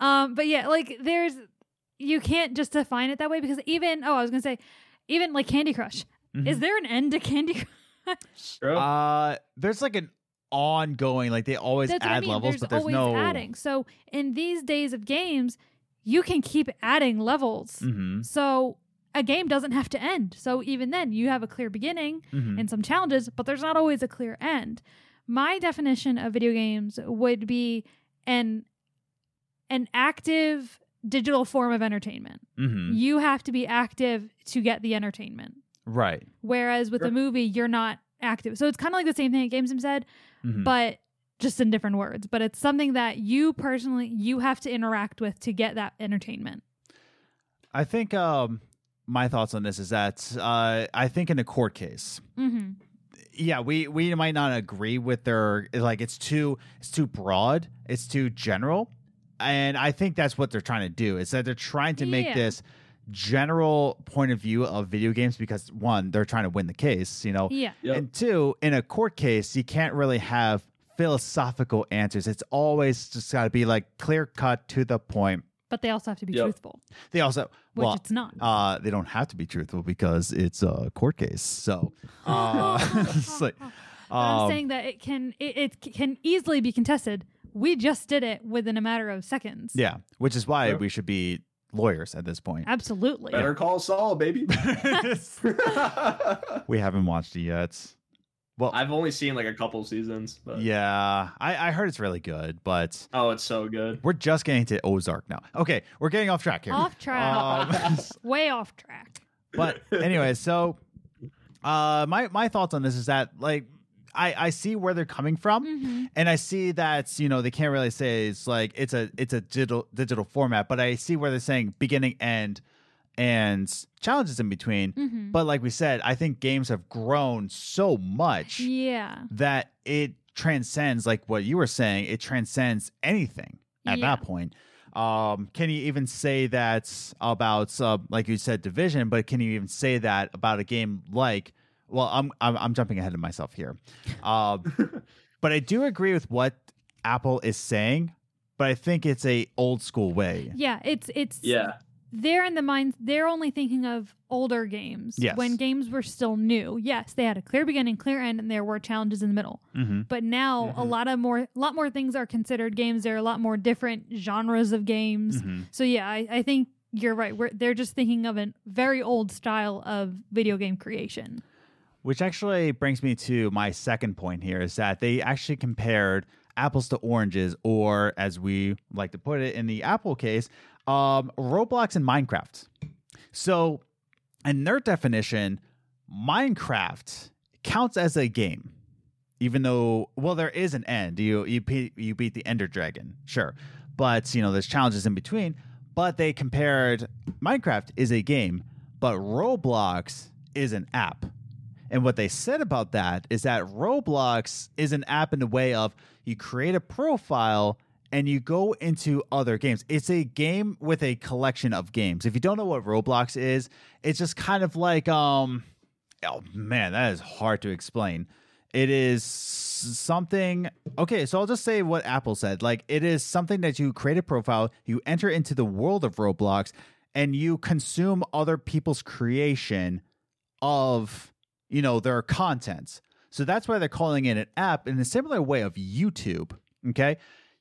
B: Um, but yeah, like there's you can't just define it that way because even oh, I was gonna say, even like Candy Crush.
A: Mhm.
B: Is there an end to Candy Crush?
E: True.
A: Uh, there's like an ongoing, like they always
B: That's what
A: add
B: I mean.
A: levels,
B: there's
A: but there's
B: always
A: no.
B: adding. So in these days of games, you can keep adding levels.
A: Mm-hmm.
B: So a game doesn't have to end. So even then, you have a clear beginning
A: Mm-hmm.
B: and some challenges, but there's not always a clear end. My definition of video games would be an an active digital form of entertainment.
A: mm-hmm.
B: You have to be active to get the entertainment.
A: Right.
B: Whereas with
E: Sure.
B: a movie, you're not active. So it's kind of like the same thing that GameSimp said,
A: Mhm.
B: but just in different words. But it's something that you personally you have to interact with to get that entertainment.
A: I think um, my thoughts on this is that uh, I think in a court case,
B: Mm-hmm.
A: yeah, we we might not agree with their like it's too it's too broad, it's too general, and I think that's what they're trying to do. Is that they're trying to make
B: Yeah.
A: this general point of view of video games because one, they're trying to win the case, you know,
B: Yeah.
E: Yep.
A: and two, in a court case, you can't really have philosophical answers. It's always just got to be like clear cut to the point.
B: But they also have to be
E: Yep.
B: truthful,
A: They also
B: which
A: well,
B: it's not.
A: uh, they don't have to be truthful because it's a court case. So, uh, it's like,
B: But I'm
A: um,
B: saying that it can it, it c- can easily be contested. We just did it within a matter of seconds.
A: yeah, which is why
E: Sure.
A: we should be lawyers at this point.
B: Absolutely.
E: Better call Saul, baby.
A: we haven't watched it yet. Well,
E: I've only seen like a couple seasons, but
A: yeah, I, I heard it's really good, but
E: oh, it's so good.
A: we're just getting to Ozark now. Okay, we're getting off track here.
B: Off track.
A: Um,
B: Way off track.
A: but anyway, so uh, my my thoughts on this is that like I I see where they're coming from.
B: hmm
A: and I see that you know they can't really say it's like it's a it's a digital digital format, but I see where they're saying beginning end and challenges in between.
B: hmm
A: But like we said, I think games have grown so much
B: Yeah.
A: that it transcends like what you were saying. It transcends anything at
B: Yeah.
A: that point. Um, can you even say that about uh, like you said division? But can you even say that about a game like well, I'm I'm, I'm jumping ahead of myself here, uh, but I do agree with what Apple is saying. But I think it's a old school way.
B: Yeah, it's it's
E: Yeah.
B: They're in the mind they're only thinking of older games
A: Yes.
B: when games were still new yes they had a clear beginning clear end and there were challenges in the middle
A: Mm-hmm.
B: but now a
E: Mhm.
B: lot of more lot more things are considered games there are a lot more different genres of games
A: Mm-hmm.
B: so yeah i, I think you're right We're, they're just thinking of a very old style of video game creation
A: Which actually brings me to my second point here is that they actually compared apples to oranges, or as we like to put it in the Apple case, um, Roblox and Minecraft. So, in their definition, Minecraft counts as a game, even though well, there is an end. You you you beat the Ender Dragon, sure, but you know there's challenges in between. But they compared Minecraft is a game, but Roblox is an app. And what they said about that is that Roblox is an app in the way of you create a profile and you go into other games. It's a game with a collection of games. If you don't know what Roblox is, it's just kind of like um oh man, that is hard to explain. It is something okay, so I'll just say what Apple said. Like it is something that you create a profile, you enter into the world of Roblox and you consume other people's creation of you know their content so that's why they're calling it an app in a similar way of youtube okay?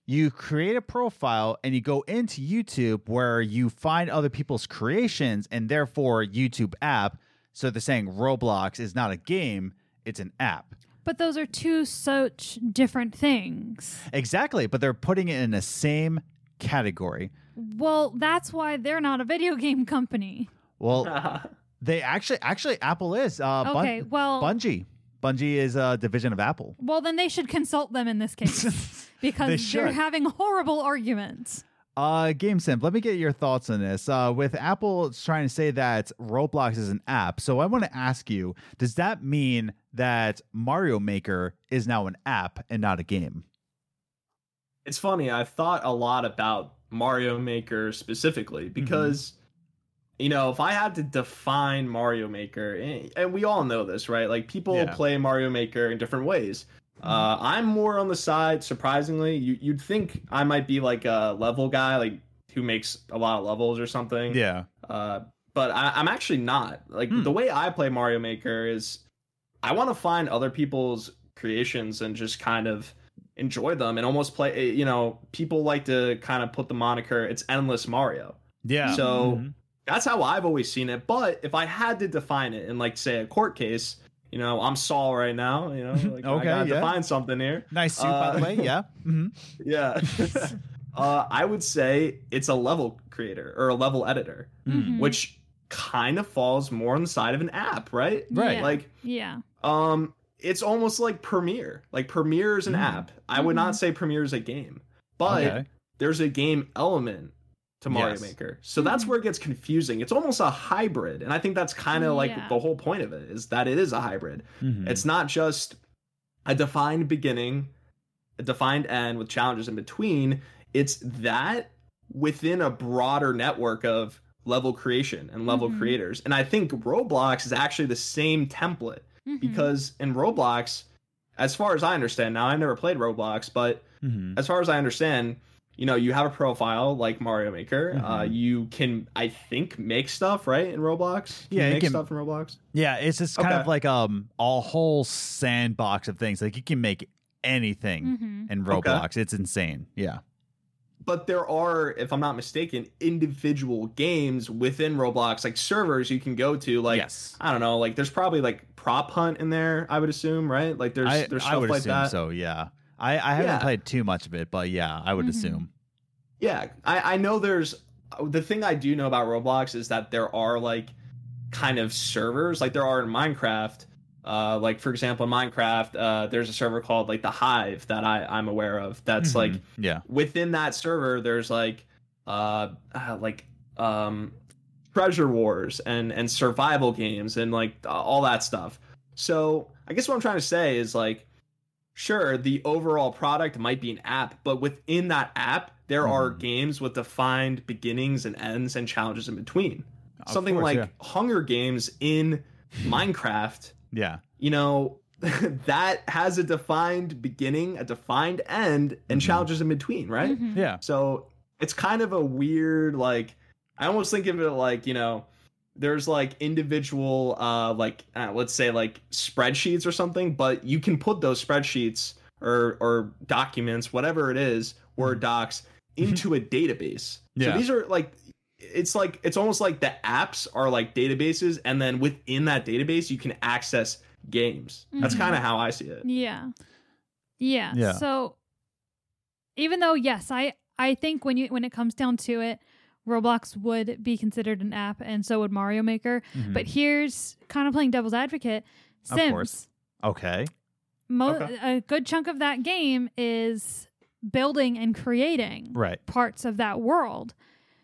A: You create a profile and you go into youtube where you find other people's creations and therefore youtube app. So they're saying roblox is not a game it's an app.
B: But those are two such different things.
A: Exactly but they're putting it in the same category.
B: Well that's why they're not a video game company.
A: Well they actually actually apple is uh Bun-
B: okay well
A: bungie bungie is a division of apple
B: Well, then they should consult them in this case because they're having horrible arguments.
A: Uh, GameSimp, let me get your thoughts on this. Uh, with Apple trying to say that Roblox is an app, so I want to ask you: Does that mean that Mario Maker is now an app and not a game?
E: it's funny i've thought a lot about mario maker specifically because you know if i had to define mario maker and and we all know this right like people
A: Yeah.
E: play mario maker in different ways uh, i'm more on the side surprisingly you, you'd think i might be like a level guy like who makes a lot of levels or something
A: Yeah.
E: uh, but I, I'm actually not. Like
A: Hmm.
E: the way I play Mario Maker is, I want to find other people's creations and just kind of enjoy them and almost play. eh, You know, people like to kind of put the moniker "It's endless Mario."
A: Yeah.
E: So
A: Mhm.
E: That's how I've always seen it. But if I had to define it in like say a court case, you know, I'm Saul right now. You know, like I
A: Okay,
E: gotta
A: yeah.
E: define something here.
A: nice suit, by the
E: uh,
A: way. Yeah. hmm
E: Yeah. uh, I would say it's a level creator or a level editor
B: Mhm.
E: which kind of falls more on the side of an app, right?
A: Right.
B: Yeah.
E: Like,
B: yeah.
E: um, it's almost like Premiere. Like Premiere is an
A: Mm.
E: app. I would not say Premiere is a game, but
A: Okay.
E: there's a game element to Mario
A: Yes.
E: Maker. So that's
B: Mhm.
E: where it gets confusing. It's almost a hybrid, and I think that's kind of like
B: Yeah.
E: the whole point of it is that it is a hybrid.
A: Mhm.
E: It's not just a defined beginning, a defined end with challenges in between. It's that within a broader network of level creation and level
B: Mhm.
E: creators. And I think Roblox is actually the same template
B: Mhm.
E: because in Roblox, as far as I understand, now I've never played Roblox, but
A: Mhm.
E: as far as I understand, you know, you have a profile like Mario Maker. Uh,
A: Mhm.
E: you can, I think, make stuff right in Roblox. Can
A: Yeah,
E: you
A: you
E: make
A: can-
E: stuff in Roblox.
A: Yeah, it's just kind
E: Okay.
A: of like um a whole sandbox of things. Like you can make anything
B: Mhm.
A: in
E: Okay.
A: Roblox. It's insane. Yeah.
E: but there are, if I'm not mistaken, individual games within Roblox, like servers you can go to. Like
A: yes.
E: I don't know, like there's probably like prop hunt in there. I would assume, right? Like there's
A: I,
E: there's
A: I
E: stuff
A: would
E: like
A: assume
E: that.
A: so. Yeah. I, I haven't
E: Yeah.
A: played too much of it, but yeah, I would
B: Mhm.
A: assume.
E: Yeah, I I know there's the thing I do know about Roblox is that there are like kind of servers, like there are in Minecraft. Uh, like for example, in Minecraft, uh, there's a server called like the Hive that I I'm aware of. That's like
A: Mhm. yeah.
E: within that server there's like uh, uh like um treasure wars and and survival games and like all that stuff so i guess what i'm trying to say is like sure the overall product might be an app but within that app there are
A: Mhm.
E: games with defined beginnings and ends and challenges in between
A: Of
E: something
A: course,
E: like
A: yeah.
E: hunger games in minecraft
A: Yeah.
E: you know, that has a defined beginning, a defined end, and
A: Mhm.
E: challenges in between, right?
B: Mhm.
A: Yeah.
E: So it's kind of a weird, like, I almost think of it like, you know, there's like individual, uh, like, uh, let's say like spreadsheets or something, but you can put those spreadsheets or, or documents, whatever it is, Word docs, into a database.
A: Yeah.
E: So these are like, it's like, it's almost like the apps are like databases, and then within that database, you can access games. That's
B: Mhm.
E: kind of how I see it.
B: Yeah. Yeah.
A: Yeah.
B: So even though yes, I I think when you when it comes down to it, Roblox would be considered an app and so would Mario Maker.
A: Mhm.
B: But here's kind of playing devil's advocate.
A: Of
B: Sims.
A: course. okay.
B: Mo-
E: Okay.
B: A good chunk of that game is building and creating
A: Right.
B: parts of that world.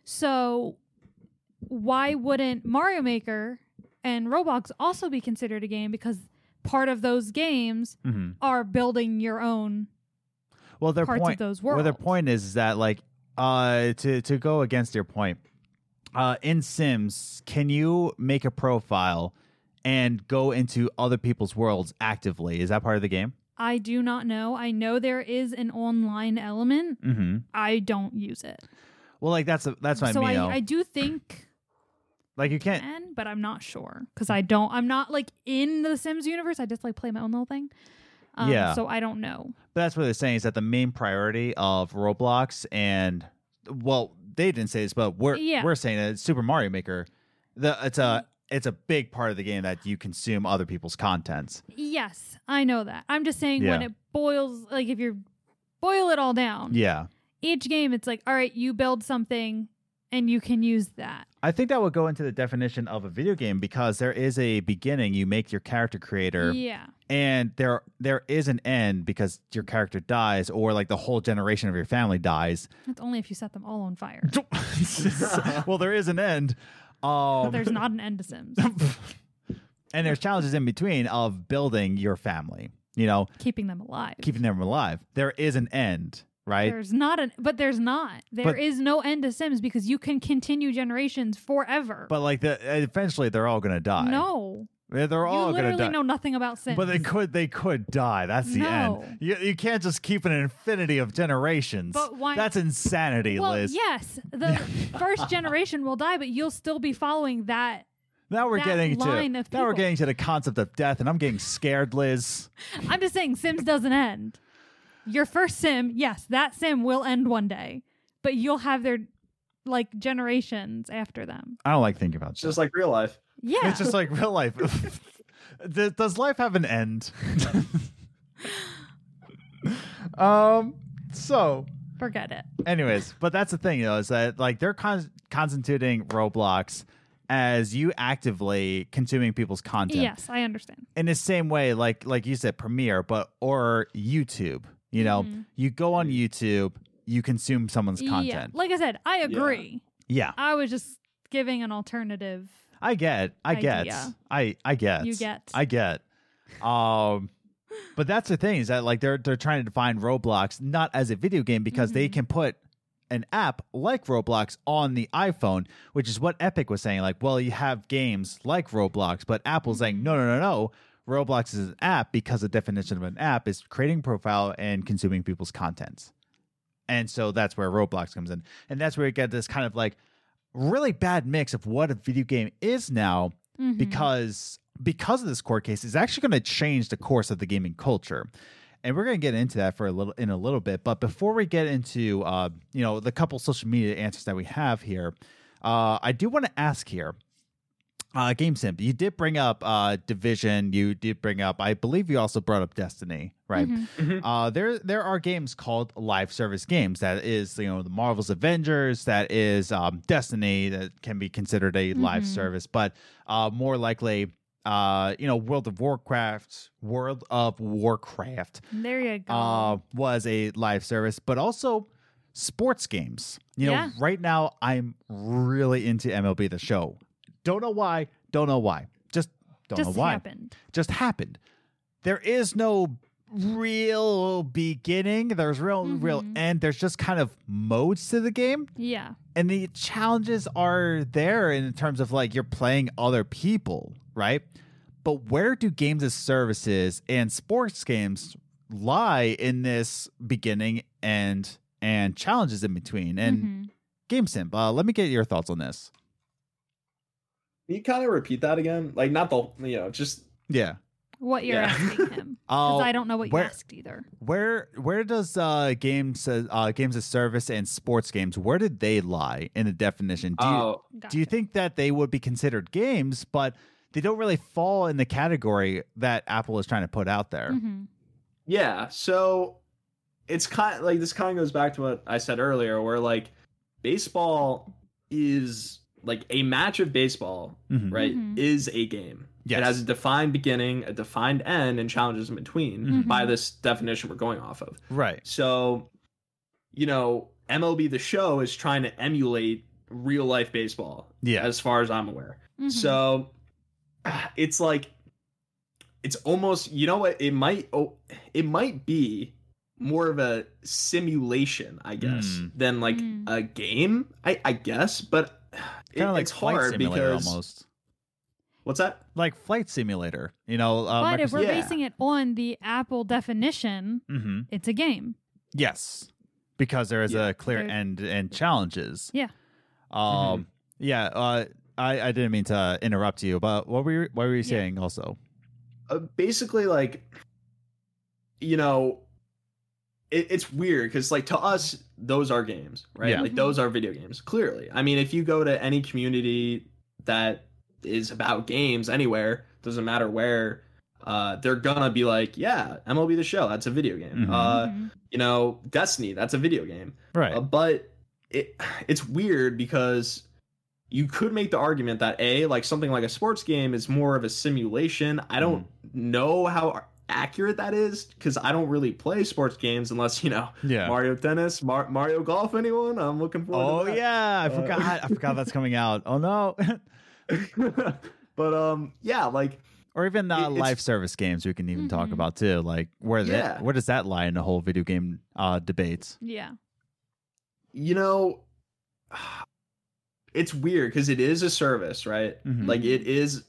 B: So why wouldn't Mario Maker and Roblox also be considered a game because part of those games
A: hmm
B: are building your own
A: Well, their point.
B: of those
A: Well, their point is, is that like uh to to go against your point, uh in Sims, can you make a profile and go into other people's worlds actively? Is that part of the game?
B: I do not know. I know there is an online element.
A: Mm-hmm.
B: I don't use it.
A: Well, like that's a, that's my
B: so
A: I.
B: I. I do think
A: like you can't.
B: can, but I'm not sure because I don't. I'm not like in the Sims universe. I just like play my own little thing. Um,
A: Yeah.
B: So I don't know.
A: But that's what they're saying is that the main priority of Roblox and well, they didn't say this, but we're
B: Yeah.
A: we're saying that Super Mario Maker, the it's a it's a big part of the game that you consume other people's contents.
B: Yes, I know that. I'm just saying when it boils, like if you boil it all down,
A: Yeah.
B: each game it's like, all right, you build something and you can use that.
A: I think that would go into the definition of a video game because there is a beginning. You make your character creator,
B: Yeah.
A: and there there is an end because your character dies, or like the whole generation of your family dies.
B: It's only if you set them all on fire.
A: well, there is an end. Um,
B: But there's not an end to Sims.
A: and there's challenges in between of building your family. You know,
B: Keeping them alive.
A: keeping them alive. There is an end, right?
B: There's not an, but there's not. There is
A: But-
B: no end to Sims because you can continue generations forever.
A: but like the eventually they're all gonna die.
B: no,
A: they're they're all
B: you
A: gonna
B: literally
A: die.
B: know nothing about Sims.
A: But they could they could die. That's the
B: No.
A: end. You, you can't just keep an infinity of generations.
B: But why-
A: That's insanity,
B: well,
A: Liz.
B: yes, the first generation will die, but you'll still be following that.
A: Now we're getting to
B: line of
A: now we're getting to the concept of death, and I'm getting scared, Liz.
B: I'm just saying, Sims doesn't end. Your first sim, yes, that sim will end one day, but you'll have their like generations after them.
A: I don't like thinking about
E: It's
A: this.
E: just like real life.
B: Yeah,
A: It's just like real life. Does- Does life have an end? um. So,
B: forget it.
A: anyways, but that's the thing, though, is that like they're con- constituting Roblox as you actively consuming people's content.
B: Yes, I understand.
A: in the same way, like like you said, Premiere, but or YouTube. You know,
B: Mhm.
A: you go on YouTube, you consume someone's content.
B: Yeah,
A: content.
B: like I said, I agree.
A: Yeah,
B: I was just giving an alternative.
A: I get, I get, I I get,
B: You get.
A: I get. Um, but that's the thing is that like they're they're trying to define Roblox not as a video game because they
B: Mhm.
A: can put an app like Roblox on the iPhone, which is what Epic was saying. Like, well, you have games like Roblox, but Apple's saying
B: Mm-hmm.
A: no, no, no, no. Roblox is an app because the definition of an app is creating profile and consuming people's contents. And so that's where Roblox comes in. And that's where you get this kind of like really bad mix of what a video game is now
B: Mhm.
A: because because of this court case is actually going to change the course of the gaming culture and we're going to get into that for a little in a little bit but before we get into uh, you know the couple social media answers that we have here uh, i do want to ask here uh, Game Simp, you did bring up uh, Division. You did bring up, I believe, you also brought up Destiny, right?
B: Mhm.
A: Uh, there, there are games called live service games. That is, you know, the Marvel's Avengers. That is um, Destiny. That can be considered a live
B: Mhm.
A: service, but uh, more likely, uh, you know, World of Warcraft, World of Warcraft
B: There you go.
A: uh, was a live service, but also sports games. You know,
B: Yeah.
A: right now I'm really into MLB the Show. Don't know why. Don't know why. Just don't
B: just
A: know why.
B: happened.
A: Just happened. There is no real beginning. There's real real
B: Mhm.
A: end. There's just kind of modes to the game,
B: Yeah.
A: and the challenges are there in terms of like you're playing other people, right? but where do games as services and sports games lie in this beginning and and challenges in between? And
B: Mhm.
A: GameSimp, uh, let me get your thoughts on this.
E: Can you kind of repeat that again? Like not the you know just
A: Yeah.
B: what you're
E: Yeah.
B: asking him.
A: Uh,
B: Because I don't know what you
A: where-
B: asked either.
A: Where where does uh games uh, uh games of service and sports games where did they lie in the definition? Do you
E: oh
A: do you think that they would be considered games, but they don't really fall in the category that Apple is trying to put out there?
B: Mhm.
E: yeah. So it's kind like this kind of goes back to what I said earlier, where like baseball is like a match of baseball,
A: Mhm.
E: right?
B: Mhm.
E: Is a game.
A: Yes.
E: It has a defined beginning, a defined end, and challenges in between
A: Mhm.
E: by this definition we're going off of.
A: Right.
E: So, you know, MLB the show is trying to emulate real life baseball,
A: Yeah.
E: as far as I'm aware.
B: Mhm.
E: So it's like it's almost you know what it might oh it might be more of a simulation, I guess,
A: Mm.
E: than like
B: Mm.
E: a game, I I guess, but it,
A: Kind of like
E: it's
A: flight
E: hard
A: simulator
E: because
A: almost.
E: what's that?
A: Like flight simulator. You know, uh,
B: but if we're
E: Yeah.
B: basing it on the Apple definition,
A: hmm
B: it's a game.
A: Yes. Because there is
E: Yeah.
A: a clear
B: There-
A: end and challenges.
B: Yeah.
A: Um yeah, uh I, I didn't mean to interrupt you, but what were you what were you
B: Yeah.
A: saying also?
E: uh, basically like you know it, it's weird because like to us those are games right
A: Yeah.
E: like those are video games clearly i mean if you go to any community that is about games anywhere doesn't matter where uh, they're gonna be like yeah mlb the show that's a video game
A: Mhm.
E: uh,
B: Mhm.
E: you know destiny that's a video game
A: Right.
E: uh, but it it's weird because you could make the argument that a like something like a sports game is more of a simulation. I don't
A: Mm-hmm.
E: know how accurate that is because I don't really play sports games unless you know
A: yeah.
E: Mario Tennis, Mar- Mario Golf. Anyone? I'm looking forward.
A: Oh
E: to that.
A: yeah, I
E: Uh,
A: forgot. I forgot that's coming out. Oh no.
E: but um, yeah, like
A: or even uh,
E: It- it's-
A: service games we can even talk
B: Mhm.
A: about too. Like where
E: Yeah.
A: that where does that lie in the whole video game uh debates?
B: Yeah.
E: you know, it's weird because it is a service, right?
A: Mhm.
E: Like it is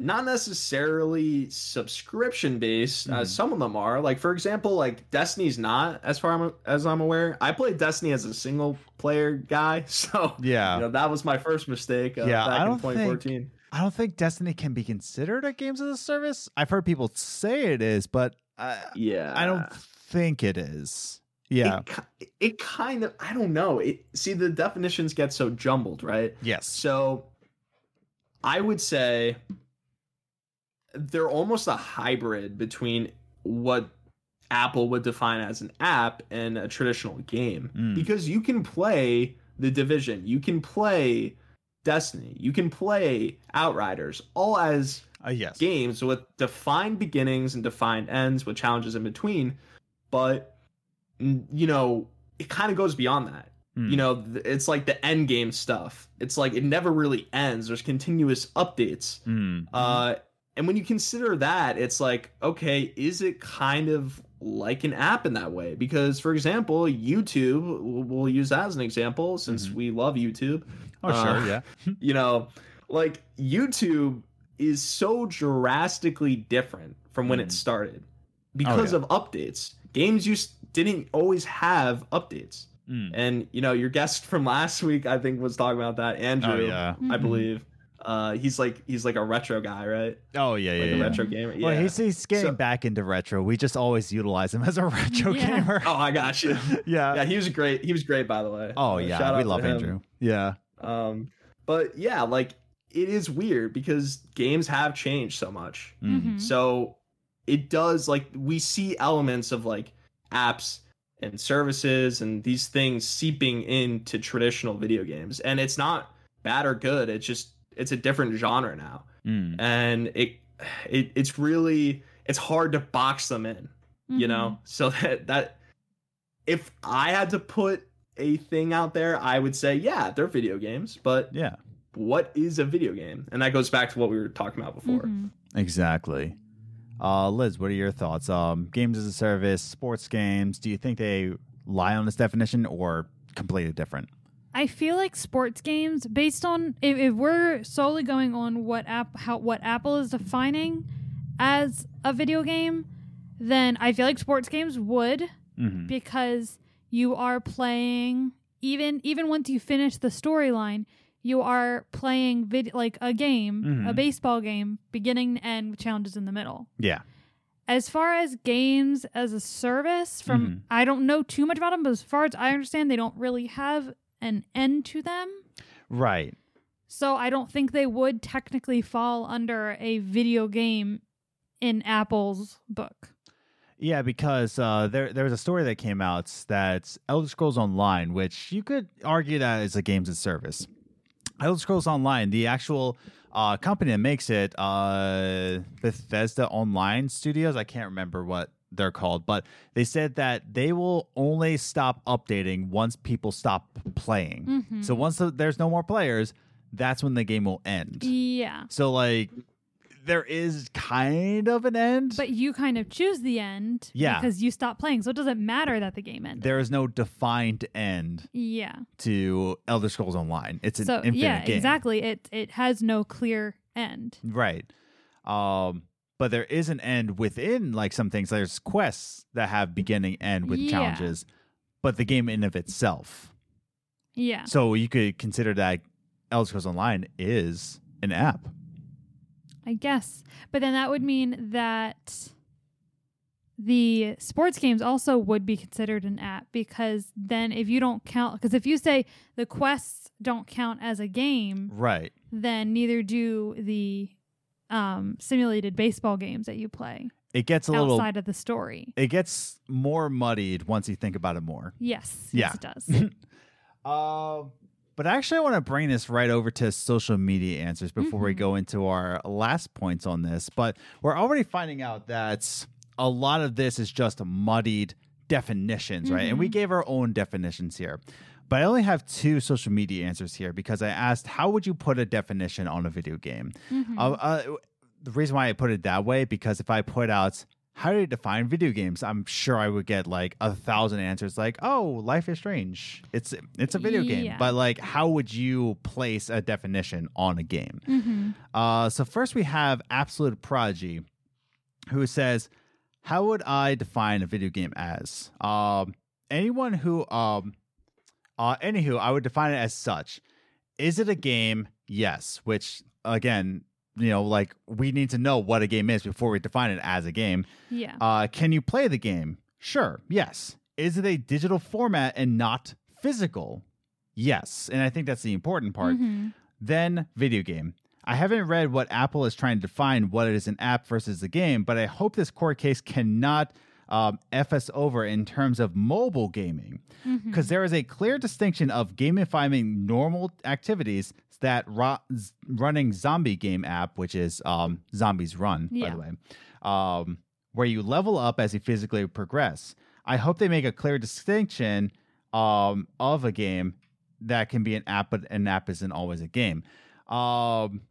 E: not necessarily subscription based
A: Mhm.
E: as some of them are. Like for example, like Destiny's not as far as I'm aware. I played Destiny as a single player guy, so
A: Yeah.
E: you know that was my first mistake. Uh,
A: Yeah,
E: back
A: I don't think-
E: 2014.
A: I don't think Destiny can be considered a games as a service. I've heard people say it is, but I,
E: Yeah,
A: I don't think it is. Yeah.
E: It, it kind of I don't know. It see the definitions get so jumbled, right?
A: yes.
E: So I would say they're almost a hybrid between what Apple would define as an app and a traditional game
A: Mm.
E: because you can play The Division, you can play Destiny, you can play Outriders all as
A: Uh, yes.
E: games with defined beginnings and defined ends with challenges in between but you know it kind of goes beyond that
A: Mm.
E: you know it's like the end game stuff it's like it never really ends there's continuous updates
A: Mm.
E: uh and when you consider that it's like okay is it kind of like an app in that way because for example youtube we'll- we'll use that as an example since
A: Mhm.
E: we love youtube
A: oh sure.
E: uh,
A: yeah.
E: you know like youtube is so drastically different from when
A: Mm.
E: it started because
A: yeah.
E: of updates games used didn't always have updates
A: Mm.
E: and you know, your guest from last week, I think, was talking about that. Andrew,
A: Oh yeah.
E: I
B: Mhm.
E: believe. Uh, he's like he's like a retro guy, right?
A: Oh yeah.
E: Like
A: Yeah.
E: a
A: yeah.
E: retro gamer. Yeah.
A: Well, he's he's getting
E: So-
A: back into retro. We just always utilize him as a retro
B: Yeah.
A: gamer.
E: oh, I got you.
A: yeah.
E: yeah, he was great. He was great, by the way.
A: Oh
E: Uh,
A: yeah.
E: shout
A: We
E: out
A: love. Andrew. Yeah.
E: Um, but yeah, like it is weird because games have changed so much.
A: Mm.
B: Mhm.
E: So it does like we see elements of like apps and services and these things seeping into traditional video games. And it's not bad or good. It's just it's a different genre now.
A: Mm.
E: And it it it's really it's hard to box them in, you know? So that that if I had to put a thing out there, I would say, yeah, they're video games, but
A: Yeah.
E: what is a video game? And that goes back to what we were talking about before.
B: Mhm.
A: Exactly. Uh, Liz, what are your thoughts? Um, games as a service, sports games. Do you think they lie on this definition or completely different?
B: I feel like sports games, based on if, if we're solely going on what app how what Apple is defining as a video game, then I feel like sports games would
A: Mhm.
B: because you are playing even even once you finish the storyline, you are playing vid- like a game, a
A: Mhm.
B: baseball game, beginning to end with challenges in the middle.
A: Yeah.
B: As far as games as a service, from
A: Mhm.
B: I don't know too much about them, but as far as I understand, they don't really have an end to them.
A: Right.
B: So I don't think they would technically fall under a video game in Apple's book.
A: Yeah, because uh, there there was a story that came out that Elder Scrolls Online, which you could argue that is a games as service. Elder Scrolls Online, the actual uh, company that makes it, uh, Bethesda Online Studios, I can't remember what they're called, but they said that they will only stop updating once people stop playing.
B: Mhm.
A: So once the, there's no more players, that's when the game will end.
B: Yeah.
A: So like there is kind of an end.
B: But you kind of choose the end
A: Yeah.
B: because you stop playing. So it doesn't matter that the game ends.
A: there is no defined end
B: yeah.
A: to Elder Scrolls Online. It's an
B: So
A: infinite
B: yeah,
A: game.
B: exactly. It it has no clear end.
A: Right. Um, but there is an end within like some things. There's quests that have beginning and end with
B: Yeah.
A: challenges, but the game in of itself.
B: Yeah.
A: So you could consider that Elder Scrolls Online is an app.
B: I guess. But then that would mean that the sports games also would be considered an app because then if you don't count because if you say the quests don't count as a game,
A: Right.
B: then neither do the um, simulated baseball games that you play
A: It gets a little
B: outside of the story.
A: it gets more muddied once you think about it more.
B: Yes.
A: Yeah.
B: Yes, it does.
A: Uh, but actually, I want to bring this right over to social media answers before we
B: Mhm.
A: go into our last points on this. But we're already finding out that a lot of this is just muddied definitions, right? And we
B: Mhm.
A: gave our own definitions here. But I only have two social media answers here because I asked, how would you put a definition on a video game?
B: Mhm.
A: Uh, uh, the reason why I put it that way because if I put out how do you define video games, I'm sure I would get like a thousand answers like, "Oh, Life is Strange. It's it's a video game." But like, how would you place a definition on a game?
B: Mhm.
A: Uh, so first we have Absolute Prodigy, who says, "How would I define a video game as? Um, anyone who um, uh, anywho, I would define it as such. Is it a game? Yes. Which again, you know, like we need to know what a game is before we define it as a game.
B: Yeah.
A: Uh, can you play the game? Sure. Yes. Is it a digital format and not physical? Yes. And I think that's the important part.
B: Mhm.
A: Then video game. I haven't read what Apple is trying to define what is an app versus a game, but I hope this court case cannot um, F us over in terms of mobile gaming because there is a clear distinction of gamifying normal activities that ro- z- running zombie game app, which is um, Zombies Run, by the way, um, where you level up as you physically progress. I hope they make a clear distinction um, of a game that can be an app, but an app isn't always a game. Um,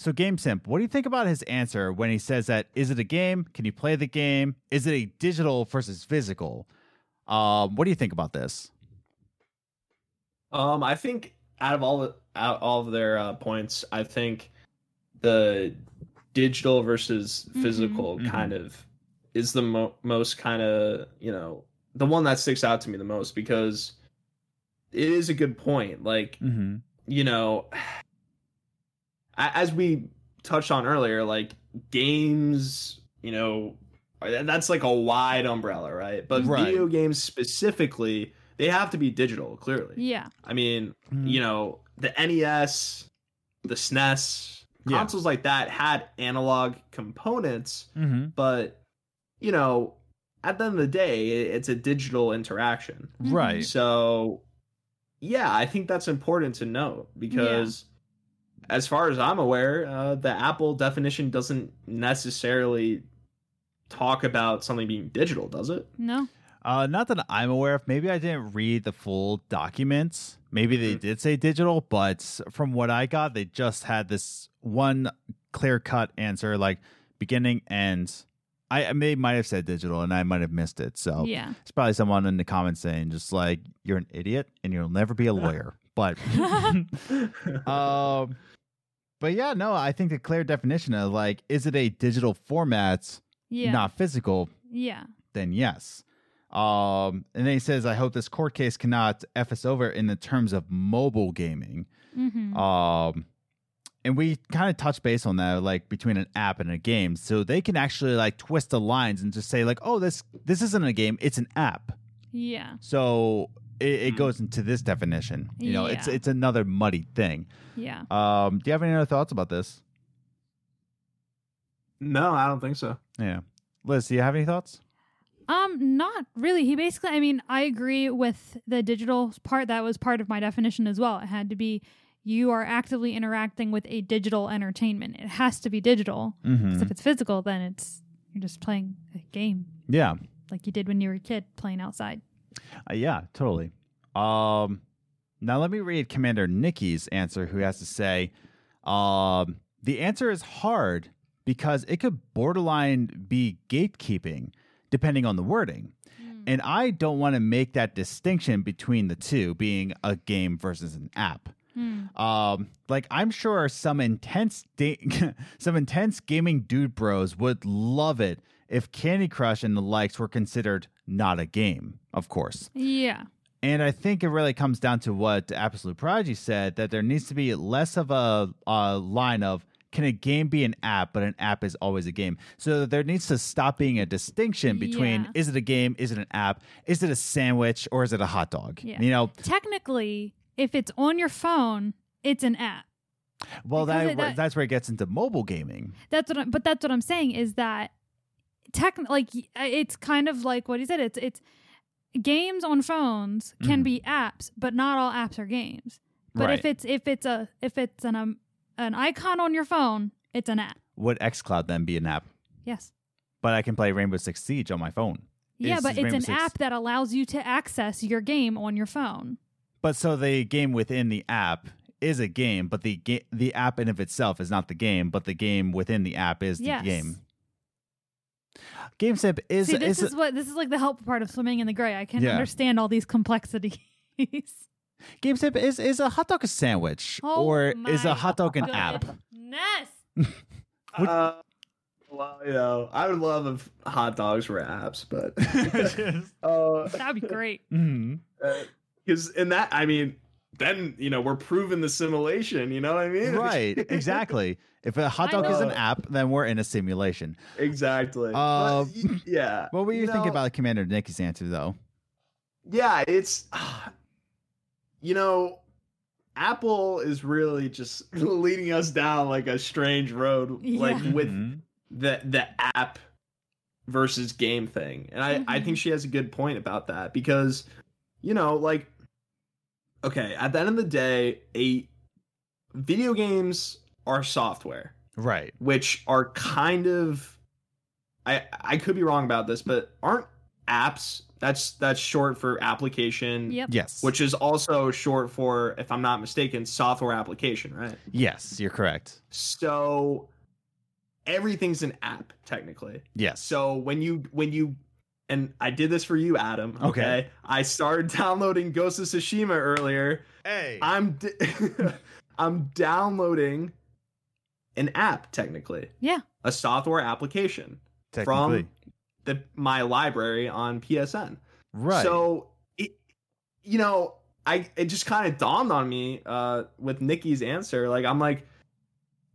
A: so, Game Simp, what do you think about his answer when he says that is it a game? Can you play the game? Is it a digital versus physical? Um, what do you think about this?
E: Um, I think out of all the out all of their uh, points, I think the digital versus physical
A: Mhm.
E: kind of is the mo- most kind of you know the one that sticks out to me the most because it is a good point. Like
A: Mm-hmm.
E: you know, a- as we touched on earlier, like games, you know, that's like a wide umbrella, right? But
A: Right.
E: video games specifically, they have to be digital, clearly.
B: Yeah.
E: I mean,
A: Mm-hmm.
E: you know, the NES, the SNES,
A: Yeah.
E: consoles like that had analog components,
A: Mm-hmm.
E: but you know, at the end of the day, it's a digital interaction.
A: Right.
E: So, yeah, I think that's important to note because, as far as I'm aware, uh, the Apple definition doesn't necessarily talk about something being digital, does it?
B: No.
A: Uh, not that I'm aware of. Maybe I didn't read the full documents. Maybe they
E: Mhm.
A: did say digital, but from what I got, they just had this one clear cut answer, like beginning end. I I- they might have said digital, and I might have missed it. So
B: Yeah.
A: it's probably someone in the comments saying just like you're an idiot and you'll never be a lawyer. but um, but yeah, no, I think the clear definition of like, is it a digital format,
B: Yeah.
A: not physical?
B: Yeah.
A: Then yes. Um, and then he says, I hope this court case cannot f us over in the terms of mobile gaming.
B: Mm-hmm.
A: Um, and we kind of touch base on that, like between an app and a game, so they can actually like twist the lines and just say like, oh, this this isn't a game, it's an app.
B: yeah.
A: So it, it
E: Mhm.
A: goes into this definition. You know, it's
B: Yeah.
A: it's another muddy thing.
B: Yeah.
A: Um, do you have any other thoughts about this?
E: no, I don't think so.
A: Yeah, Liz, do you have any thoughts?
B: Um, not really. He basically, I mean, I agree with the digital part. That was part of my definition as well. It had to be you are actively interacting with a digital entertainment. It has to be digital. 'Cause
A: Mm-hmm.
B: if it's physical, then it's you're just playing a game
A: Yeah,
B: like you did when you were a kid playing outside.
A: Uh, yeah, totally. Um, now let me read Commander Nikki's answer, who has to say, um, the answer is hard because it could borderline be gatekeeping, depending on the wording. And I don't want to make that distinction between the two, being a game versus an app.
B: Hmm.
A: Um, like I'm sure some intense da- some intense gaming dude bros would love it if Candy Crush and the likes were considered not a game, of course.
B: Yeah.
A: And I think it really comes down to what Absolute Prodigy said that there needs to be less of a, a line of can a game be an app, but an app is always a game. So there needs to stop being a distinction between
B: Yeah.
A: is it a game, is it an app, is it a sandwich, or is it a hot dog?
B: Yeah.
A: You know,
B: Technically, if it's on your phone, it's an app.
A: well that,
B: it- that-
A: that's where it gets into mobile gaming.
B: That's what. I'm, but that's what I'm saying is that tech like it's kind of like what he said. It's it's games on phones can
A: Mhm.
B: be apps, but not all apps are games. But if it's if it's a if it's an um, an icon on your phone, it's an app.
A: Would xCloud then be an app?
B: Yes.
A: But I can play Rainbow Six Siege on my phone.
B: Yeah, but it's
A: Rainbow
B: an
A: Six-
B: app that allows you to access your game on your phone.
A: But so the game within the app is a game, but the ga- the app in of itself is not the game, but the game within the app is the
B: Yes.
A: game. GameSimp is
B: See, this
A: is,
B: is what this is like the helpful part of swimming in the gray. I can
A: Yeah.
B: understand all these complexities.
A: GameSimp is is a hot dog a sandwich
B: Oh
A: or is a hot dog an app?
B: Goodness.
A: Would-
E: Uh, well, you know, I would love if hot dogs were apps, but uh,
B: That would be great.
A: Mhm.
E: because in that, I mean, then you know we're proving the simulation. You know what I mean?
A: Right, exactly. If a hot dog is an app, then we're in a simulation.
E: exactly.
A: Uh,
E: But, yeah.
A: What were you, thinking
E: know,
A: about Commander Nikki's answer though?
E: Yeah, it's you know, Apple is really just leading us down like a strange road, like
B: Yeah.
E: with
A: Mhm.
E: the the app versus game thing. And I, I
B: Mhm.
E: think she has a good point about that because, you know, like okay, at the end of the day, a video games are software,
A: right.
E: which are kind of I I could be wrong about this, but aren't apps that's that's short for application
B: Yep.
A: Yes.
E: which is also short for if I'm not mistaken, software application, right?
A: yes, you're correct.
E: So everything's an app technically.
A: Yes.
E: So when you when you and I did this for you, Adam. Okay.
A: Okay.
E: I started downloading Ghost of Tsushima earlier.
A: hey.
E: I'm d- I'm downloading an app technically,
B: Yeah.
E: a software application
A: Technically.
E: from the my library on PSN.
A: right.
E: So it, you know, I it just kind of dawned on me uh with Nikki's answer. Like I'm like,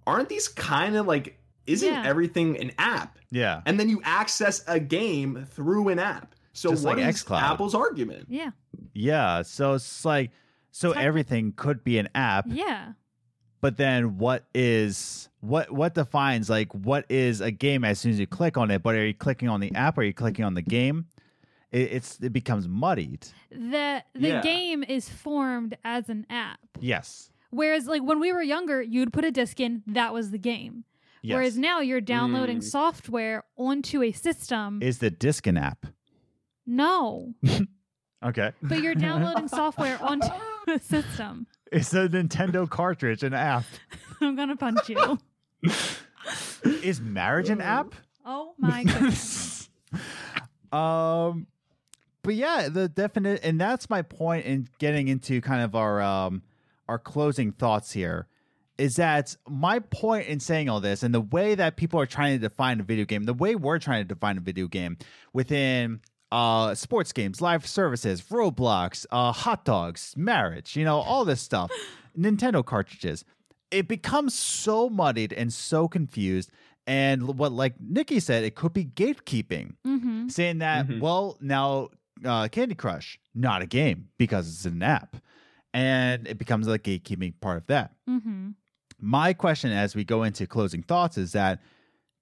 E: aren't these kind of like isn't
B: Yeah.
E: everything an app?
A: yeah.
E: And then you access a game through an app. So
A: Just
E: what
A: like
E: is
A: xCloud.
E: Apple's argument?
B: Yeah.
A: Yeah, so it's like so
B: Tech-
A: everything could be an app,
B: Yeah.
A: but then what is what what defines like what is a game as soon as you click on it? But are you clicking on the app or are you clicking on the game? It, it's it becomes muddied.
B: The the
E: Yeah.
B: game is formed as an app.
A: Yes.
B: Whereas like when we were younger, you'd put a disc in, that was the game.
A: Yes.
B: Whereas now you're downloading
E: Mm.
B: software onto a system.
A: is the disc an app?
B: no.
A: Okay.
B: But you're downloading software onto a system.
A: It's a Nintendo cartridge an app.
B: I'm gonna punch you.
A: is marriage an app?
B: Oh my goodness.
A: um but yeah the definite and that's my point in getting into kind of our um our closing thoughts here is that my point in saying all this and the way that people are trying to define a video game, the way we're trying to define a video game within uh, sports games, live services, Roblox, uh, hot dogs, marriage, you know, all this stuff, Nintendo cartridges, it becomes so muddied and so confused. And what, like Nikki said, it could be gatekeeping,
B: Mm-hmm.
A: saying that,
E: Mhm.
A: well, now uh, Candy Crush, not a game because it's an app. And it becomes a gatekeeping part of that
B: Mm-hmm.
A: My question as we go into closing thoughts is that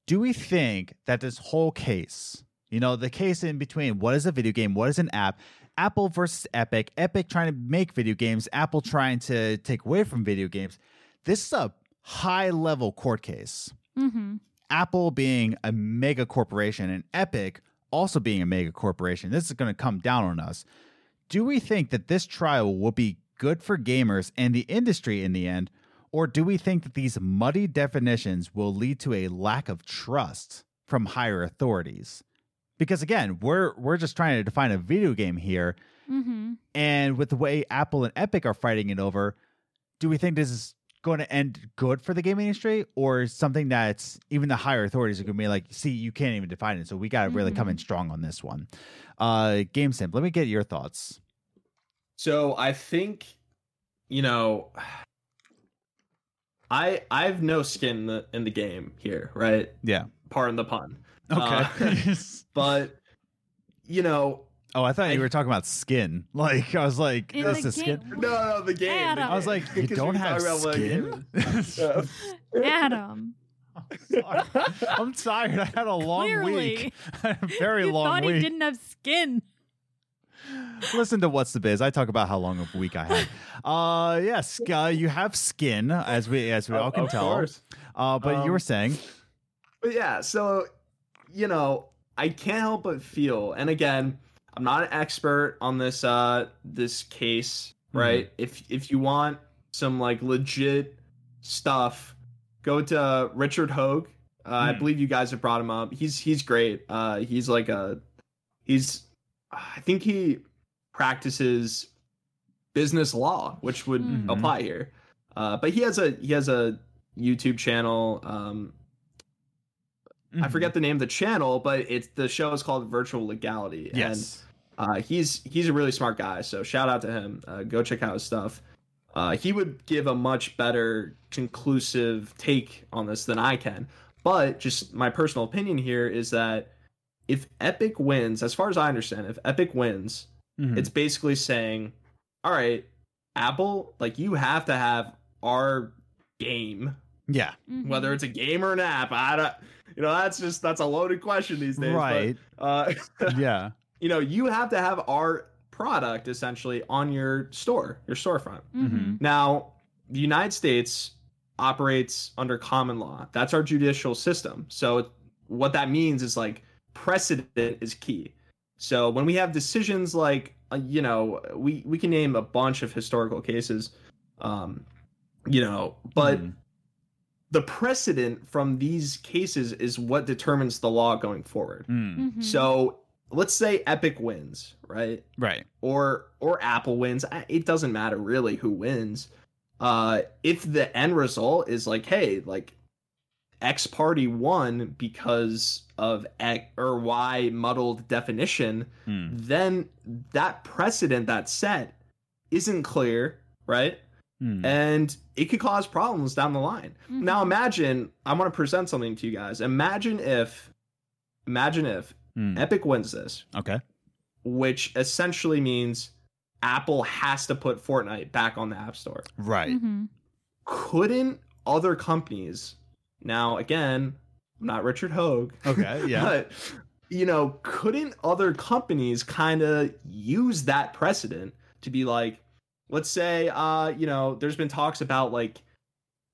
A: do we think that this whole case, you know, the case in between what is a video game, what is an app, Apple versus Epic, Epic trying to make video games, Apple trying to take away from video games, this is a high level court case.
B: Mm-hmm.
A: Apple being a mega corporation and Epic also being a mega corporation. This is going to come down on us. Do we think that this trial will be good for gamers and the industry in the end? Or do we think that these muddy definitions will lead to a lack of trust from higher authorities? Because again, we're we're just trying to define a video game here,
B: Mm-hmm.
A: and with the way Apple and Epic are fighting it over, do we think this is going to end good for the gaming industry or something that's even the higher authorities are going to be like, see, you can't even define it. So we got to really come in strong on this one. Uh, GameSimp, let me get your thoughts.
E: So I think, you know, I I have no skin in the, in the game here, right?
A: Yeah.
E: Pardon the pun.
A: Okay.
E: Uh, but you know,
A: oh, I thought
E: I-
A: you were talking about skin. Like, I was like,
B: In
A: that's
B: the
A: the skin.
B: game-
E: no, no, the game.
B: Adam.
A: I was like, you don't have
E: talked about what
A: skin?
E: game is. Yeah.
B: Adam.
A: Sorry. I'm tired. I had a long
B: Clearly.
A: week. I had a very
B: you
A: long
B: thought
A: week.
B: he didn't have skin.
A: Listen to what's the biz. I talk about how long of a week I had. Uh, yes, uh, you have skin, as we as we all can
E: of
A: tell.
E: course.
A: Uh, but you
E: Um,
A: were saying,
E: But yeah, so you know, I can't help but feel, and again, I'm not an expert on this uh this case, right? If if you want some like legit stuff, go to Richard Hoeg. Uh, I
A: Hmm.
E: believe you guys have brought him up. He's he's great. Uh, he's like a he's I think he practices business law, which would
B: Mhm.
E: apply here. Uh, but he has a he has a YouTube channel. Um, I
A: Mhm.
E: forget the name of the channel, but it's the show is called Virtual Legality.
A: Yes.
E: And uh, he's he's a really smart guy. So shout out to him. Uh, go check out his stuff. Uh, he would give a much better conclusive take on this than I can. But just my personal opinion here is that if Epic wins, as far as I understand, if Epic wins,
A: Mhm.
E: it's basically saying, all right, Apple, like you have to have our game
A: yeah.
B: Mhm.
E: whether it's a game or an app. I don't, you know, that's just that's a loaded question these days. but,
A: Right.
E: uh,
A: yeah.
E: you know, you have to have our product essentially on your store, your storefront.
B: Mhm.
E: Now, the United States operates under common law. That's our judicial system. So what that means is like precedent is key. So when we have decisions like uh, you know, we we can name a bunch of historical cases um you know, but
A: Mhm.
E: the precedent from these cases is what determines the law going forward.
A: Mm.
B: Mhm.
E: So let's say Epic wins, right?
A: Right.
E: Or or Apple wins. It doesn't matter really who wins. Uh, if the end result is like, hey, like X party won because of X or Y muddled definition,
A: Mm.
E: then that precedent that's set isn't clear, right?
A: Mm.
E: And it could cause problems down the line.
B: Mhm.
E: Now imagine I want to present something to you guys. Imagine if imagine if
A: Mm.
E: Epic wins this,
A: Okay.
E: which essentially means Apple has to put Fortnite back on the App Store.
A: Right.
B: Mhm.
E: Couldn't other companies now again, I'm not Richard Hoeg.
A: Okay. Yeah.
E: But you know, couldn't other companies kind of use that precedent to be like, let's say, uh, you know, there's been talks about like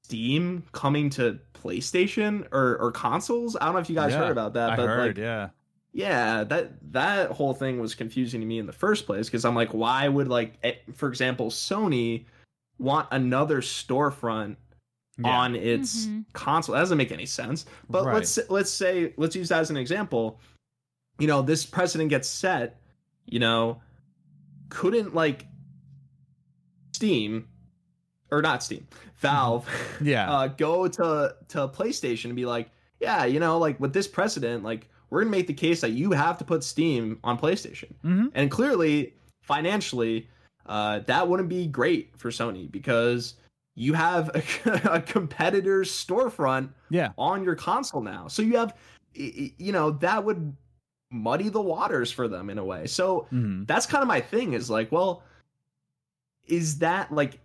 E: Steam coming to PlayStation or or consoles. I don't know if you guys
A: Yeah,
E: heard about that,
A: I
E: but
A: heard.
E: like,
A: yeah.
E: yeah, that that whole thing was confusing to me in the first place because I'm like, why would like, eh, for example, Sony want another storefront
A: Yeah.
E: on its
B: Mhm.
E: console. That doesn't make any sense. But
A: Right.
E: let's let's say let's use that as an example. You know, this precedent gets set. You know, couldn't like Steam or not Steam, Valve,
A: Yeah.
E: uh, go to to PlayStation and be like, yeah, you know, like with this precedent, like we're gonna make the case that you have to put Steam on PlayStation,
A: Mhm.
E: and clearly financially, uh, that wouldn't be great for Sony because you have a, a competitor's storefront
A: yeah.
E: on your console now, so you have, y- y- you know, that would muddy the waters for them in a way. So
A: hmm
E: that's kind of my thing is like well is that like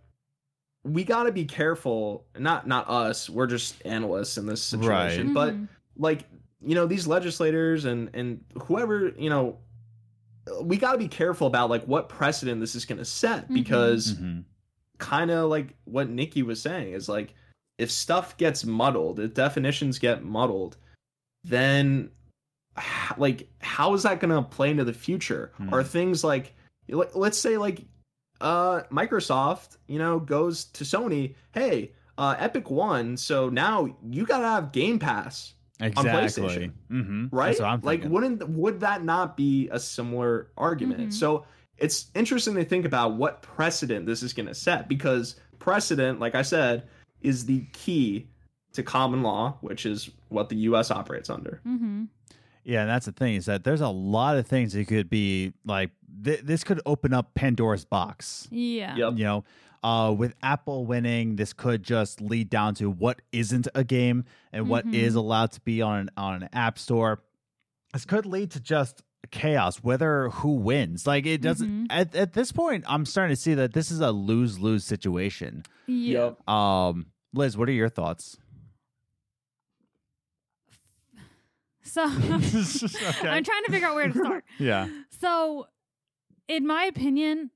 E: we got to be careful not not us we're just analysts in this situation
A: Right.
E: but
B: Mhm.
E: like you know these legislators and and whoever you know we got to be careful about like what precedent this is going to set
B: Mhm.
E: because
A: hmm
E: kind of like what Nikki was saying is like if stuff gets muddled, if definitions get muddled, then like how is that going to play into the future?
A: Hmm.
E: Are things like let- let's say like uh Microsoft, you know, goes to Sony, "Hey, uh Epic won, so now you got to have Game Pass."
A: Exactly.
E: PlayStation.
A: hmm
E: right?
A: That's what I'm
E: like,
A: thinking.
E: wouldn't would that not be a similar argument?
B: Mhm.
E: So it's interesting to think about what precedent this is going to set because precedent, like I said, is the key to common law, which is what the U.S. operates under.
B: Mhm.
A: Yeah, and that's the thing is that there's a lot of things that could be like th- this could open up Pandora's box.
B: Yeah.
E: Yep.
A: You know, uh, with Apple winning, this could just lead down to what isn't a game and what
B: Mhm.
A: is allowed to be on on an app store. This could lead to just chaos, whether who wins. Like it doesn't.
B: Mhm.
A: At at this point, I'm starting to see that this is a lose lose situation.
B: yep
A: Um, Liz, what are your thoughts?
B: So
A: Okay.
B: I'm trying to figure out where to start.
A: Yeah.
B: So, in my opinion,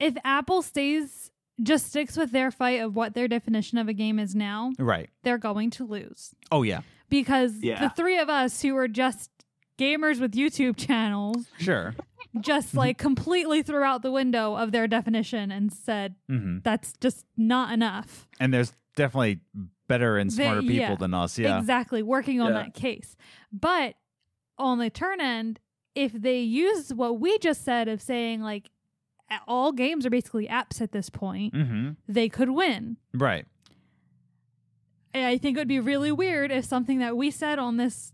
B: if Apple stays just sticks with their fight of what their definition of a game is now,
A: Right.
B: they're going to lose
A: Oh yeah.
B: because
E: Yeah.
B: the three of us who are just gamers with YouTube channels
A: Sure.
B: just like completely threw out the window of their definition and said
A: hmm
B: that's just not enough.
A: And there's definitely better and
B: They-
A: smarter people
B: yeah.
A: than us. Yeah.
B: Exactly, working on
E: Yeah.
B: that case. But on the turn end, if they use what we just said of saying like all games are basically apps at this point,
A: Mm-hmm.
B: they could win.
A: Right.
B: I think it would be really weird if something that we said on this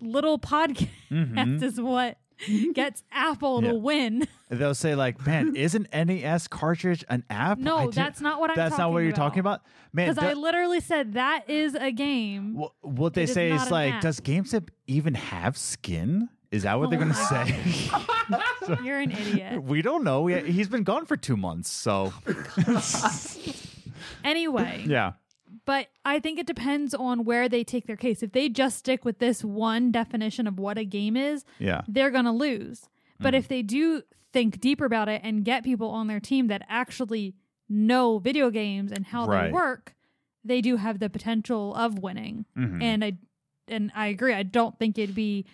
B: little podcast
A: Mm-hmm.
B: is what gets Apple
A: Yeah.
B: to win.
A: They'll say like, "Man, isn't NES cartridge an app?"
B: No, that's not what I'm
A: that's not what you're talking about, man.
B: Because I literally said that is a game.
A: wh- what they
B: it is
A: say
B: not
A: is like,
B: app.
A: does GameSimp even have skin? Is that what they're
B: Oh
A: gonna
B: my
A: say?
B: You're an idiot.
A: we don't know. He's been gone for two months, so
B: Anyway,
A: yeah.
B: But I think it depends on where they take their case. If they just stick with this one definition of what a game is,
A: Yeah.
B: they're going to lose. But
A: Mhm.
B: if they do think deeper about it and get people on their team that actually know video games and how
A: Right.
B: they work, they do have the potential of winning.
A: Mhm.
B: And I and I agree. I don't think it'd be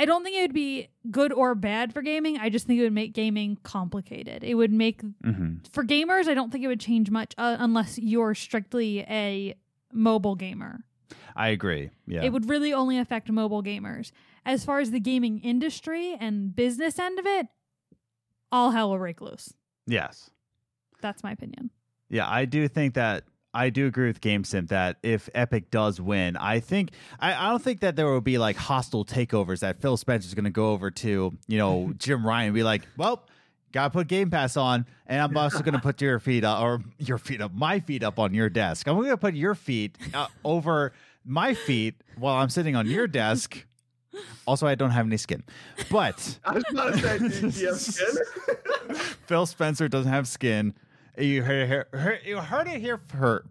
B: I don't think it would be good or bad for gaming. I just think it would make gaming complicated. It would make
A: Mhm.
B: for gamers, I don't think it would change much uh, unless you're strictly a mobile gamer.
A: I agree. Yeah.
B: It would really only affect mobile gamers. As far as the gaming industry and business end of it, all hell will break loose.
A: yes.
B: That's my opinion.
A: Yeah, I do think that I do agree with GameSimp that if Epic does win, I think I, I don't think that there will be like hostile takeovers that Phil Spencer's going to go over to you know Jim Ryan and be like, well. Gotta put Game Pass on, and I'm also gonna put your feet up, or your feet up, my feet up on your desk. I'm gonna put your feet uh, over my feet while I'm sitting on your desk. Also, I don't have any skin, but
E: I was about to say, do you have skin?
A: Phil Spencer doesn't have skin. You heard, heard- you heard it here. For,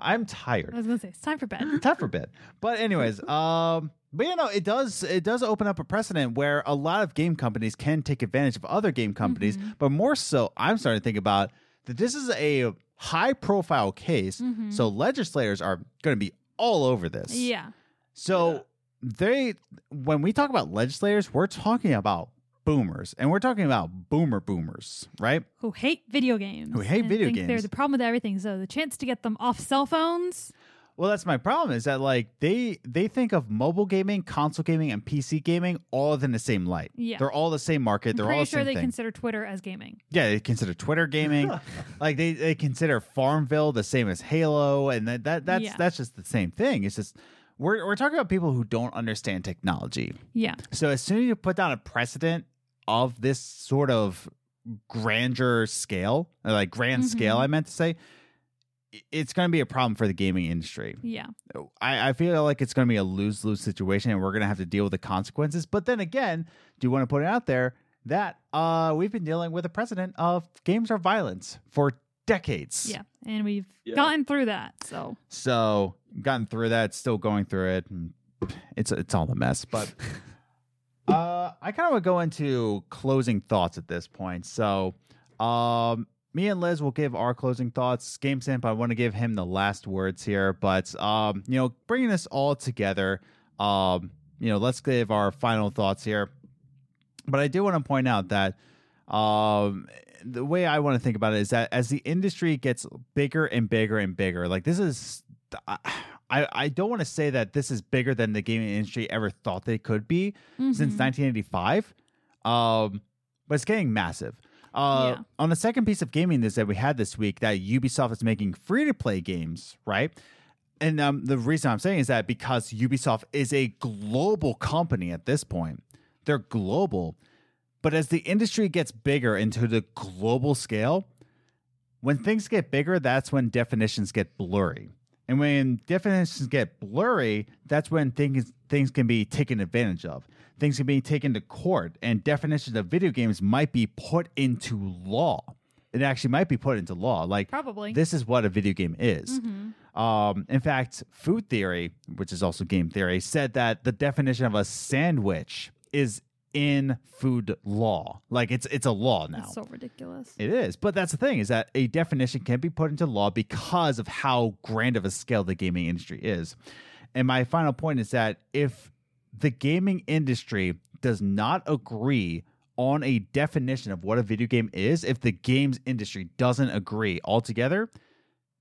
A: I'm tired.
B: I was gonna say it's time for bed.
A: Time for bed. But anyways, um, but you know, it does it does open up a precedent where a lot of game companies can take advantage of other game companies.
B: Mm-hmm.
A: But more so, I'm starting to think about that this is a high profile case.
B: Mhm.
A: So legislators are going to be all over this.
B: yeah.
A: So they when we talk about legislators, we're talking about boomers, and we're talking about boomer boomers, right?
B: Who hate video games.
A: Who hate
B: and
A: video
B: think They're the problem with everything. So the chance to get them off cell phones.
A: Well, that's my problem. Is that like they they think of mobile gaming, console gaming, and PC gaming all in the same light.
B: Yeah.
A: they're all the same market.
B: I'm
A: They're all the
B: sure
A: same
B: they
A: thing.
B: consider Twitter as gaming.
A: yeah, they consider Twitter gaming. like they, they consider Farmville the same as Halo, and that, that that's
B: Yeah.
A: that's just the same thing. It's just we're we're talking about people who don't understand technology.
B: Yeah.
A: So as soon as you put down a precedent of this sort of grandeur scale, or like grand scale,
B: Mhm.
A: I meant to say, it's going to be a problem for the gaming industry.
B: Yeah.
A: I, I feel like it's going to be a lose lose situation, and we're going to have to deal with the consequences. But then again, do you want to put it out there that uh, we've been dealing with a precedent of games are violence for decades.
B: Yeah. And we've
E: Yeah.
B: gotten through that. So
A: So gotten through that, still going through it. and It's it's all a mess. But uh, I kind of would go into closing thoughts at this point. So um, me and Liz will give our closing thoughts. Game Simp, I want to give him the last words here. But um, you know, bringing this all together, um, you know, let's give our final thoughts here. But I do want to point out that um, the way I want to think about it is that as the industry gets bigger and bigger and bigger, like this is, I I don't want to say that this is bigger than the gaming industry ever thought they could be since
B: mhm.
A: 1985, um, but it's getting massive. Uh,
B: Yeah.
A: On the second piece of gaming news that we had this week, that Ubisoft is making free to play games, right? And um, the reason I'm saying is that because Ubisoft is a global company at this point, they're global. But as the industry gets bigger into the global scale, when things get bigger, that's when definitions get blurry. And when definitions get blurry, that's when things things can be taken advantage of. Things can be taken to court, and definitions of video games might be put into law. It actually might be put into law. Like
B: Probably.
A: this is what a video game is.
B: Mhm.
A: Um, in fact, food theory, which is also game theory, said that the definition of a sandwich is in food law. Like it's it's a law now.
B: That's so ridiculous.
A: It is, but that's the thing is that a definition can be put into law because of how grand of a scale the gaming industry is. And my final point is that if the gaming industry does not agree on a definition of what a video game is, if the games industry doesn't agree altogether,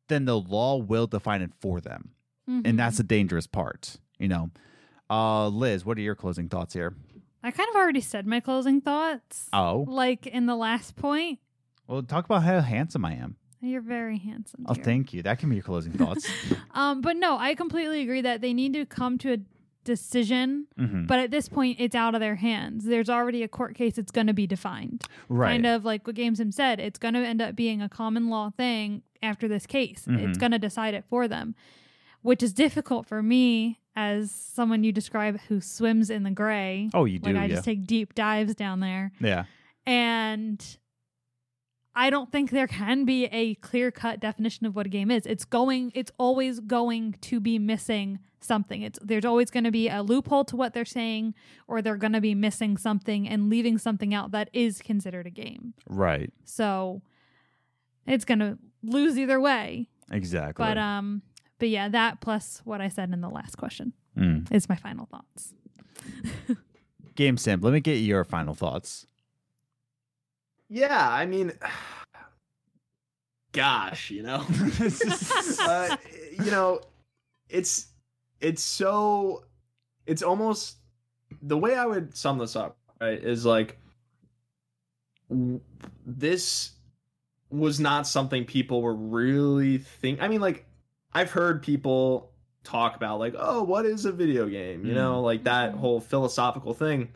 A: then the law will define it for them.
B: Mhm.
A: And that's the dangerous part, you know. Uh Liz, what are your closing thoughts here?
B: I kind of already said my closing thoughts.
A: Oh.
B: Like in the last point.
A: Well, talk about how handsome I am.
B: You're very handsome.
A: Oh, thank you. That can be your closing thoughts.
B: Um, but no, I completely agree that they need to come to a decision.
A: Mhm.
B: But at this point, it's out of their hands. There's already a court case. It's going to be defined.
A: Right.
B: Kind of like what GameSimp said. It's going to end up being a common law thing after this case.
A: Mhm.
B: It's going to decide it for them, which is difficult for me as someone you describe who swims in the gray.
A: Oh, you do,
B: Like I
A: yeah.
B: just take deep dives down there.
A: yeah.
B: And I don't think there can be a clear cut definition of what a game is. It's going it's always going to be missing something. It's there's always going to be a loophole to what they're saying or they're going to be missing something and leaving something out that is considered a game.
A: Right.
B: So it's going to lose either way.
A: Exactly.
B: But um but yeah, that plus what I said in the last question
A: Mm.
B: is my final thoughts.
A: Game Simp, let me get your final thoughts.
E: Yeah, I mean, gosh, you know, uh, you know, it's it's so it's almost the way I would sum this up, right? Is like w- this was not something people were really think. I mean, like I've heard people talk about like, oh, what is a video game? You know, like that
B: Mhm.
E: whole philosophical thing.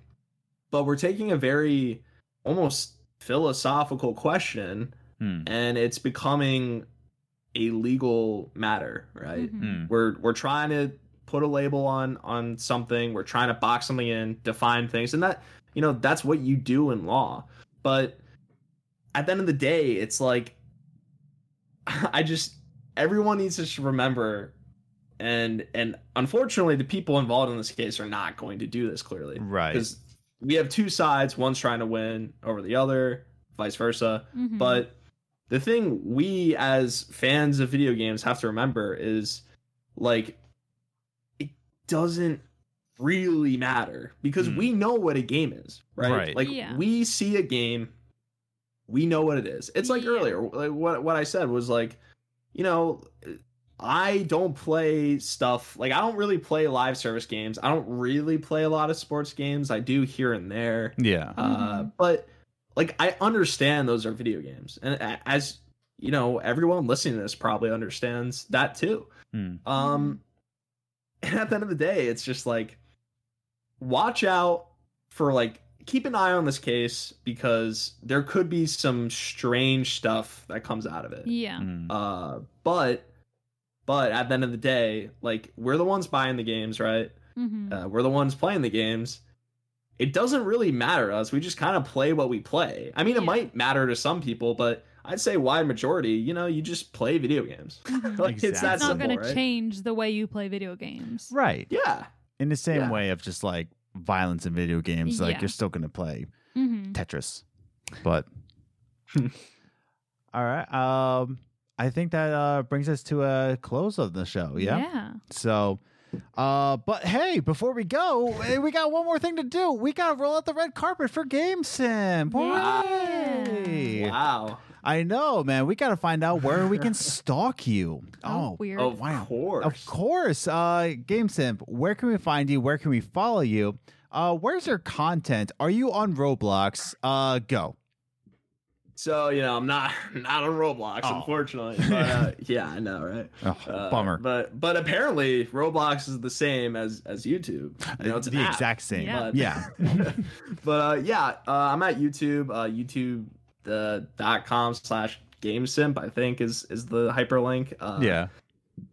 E: But we're taking a very almost philosophical question
A: Hmm.
E: and it's becoming a legal matter, right?
B: Mhm.
A: Hmm.
E: We're we're trying to put a label on on something, we're trying to box something in, define things, and that you know, that's what you do in law. But at the end of the day, it's like I just everyone needs to remember and and unfortunately the people involved in this case are not going to do this clearly
A: Right.
E: because we have two sides one's trying to win over the other vice versa
B: Mhm.
E: but the thing we as fans of video games have to remember is like it doesn't really matter because
A: Hmm.
E: we know what a game is, right?
A: Right.
E: Like
B: Yeah.
E: we see a game, we know what it is. It's like
B: Yeah.
E: earlier, like what what I said was like, you know, I don't play stuff like I don't really play live service games. I don't really play a lot of sports games. I do here and there.
A: Yeah.
E: Uh, but like I understand those are video games, and as you know, everyone listening to this probably understands that too.
A: Hmm.
E: Um, and at the end of the day, it's just like watch out for like keep an eye on this case because there could be some strange stuff that comes out of it.
B: Yeah.
A: Hmm.
E: Uh, but but at the end of the day, like we're the ones buying the games, right?
B: hmm
E: Uh, we're the ones playing the games. It doesn't really matter to us. We just kind of play what we play. I mean, it
B: Yeah.
E: might matter to some people, but I'd say wide majority, you know, you just play video games.
B: Mhm.
E: like it's that
B: it's not
E: simple,
B: going to change the way you play video games.
A: Right.
E: Yeah.
A: In the same
E: Yeah.
A: way of just like violence in video games, like
B: Yeah.
A: you're still gonna play
B: hmm
A: Tetris. But all right. Um I think that uh brings us to a close of the show. Yeah.
B: Yeah.
A: So uh but hey, before we go, eh, we got one more thing to do. We gotta roll out the red carpet for Game Simp. Hooray!
E: Wow.
A: I know, man. We gotta find out where we can stalk you.
B: Oh, weird.
E: Of
A: wow.
E: course.
A: Of course. Uh Game Simp, where can we find you? Where can we follow you? Uh where's your content? Are you on Roblox? Uh go.
E: So you know, I'm not not on Roblox,
A: Oh.
E: unfortunately. But uh, yeah, I know, right?
A: Oh,
E: Uh,
A: bummer.
E: But but apparently, Roblox is the same as as YouTube. You know, it's
A: the
E: app.
A: exact same.
B: Yeah.
E: But-
A: Yeah.
E: but uh, yeah, uh, I'm at YouTube. Uh, YouTube the dot com slash GameSimp. I think is is the hyperlink. Uh,
A: yeah.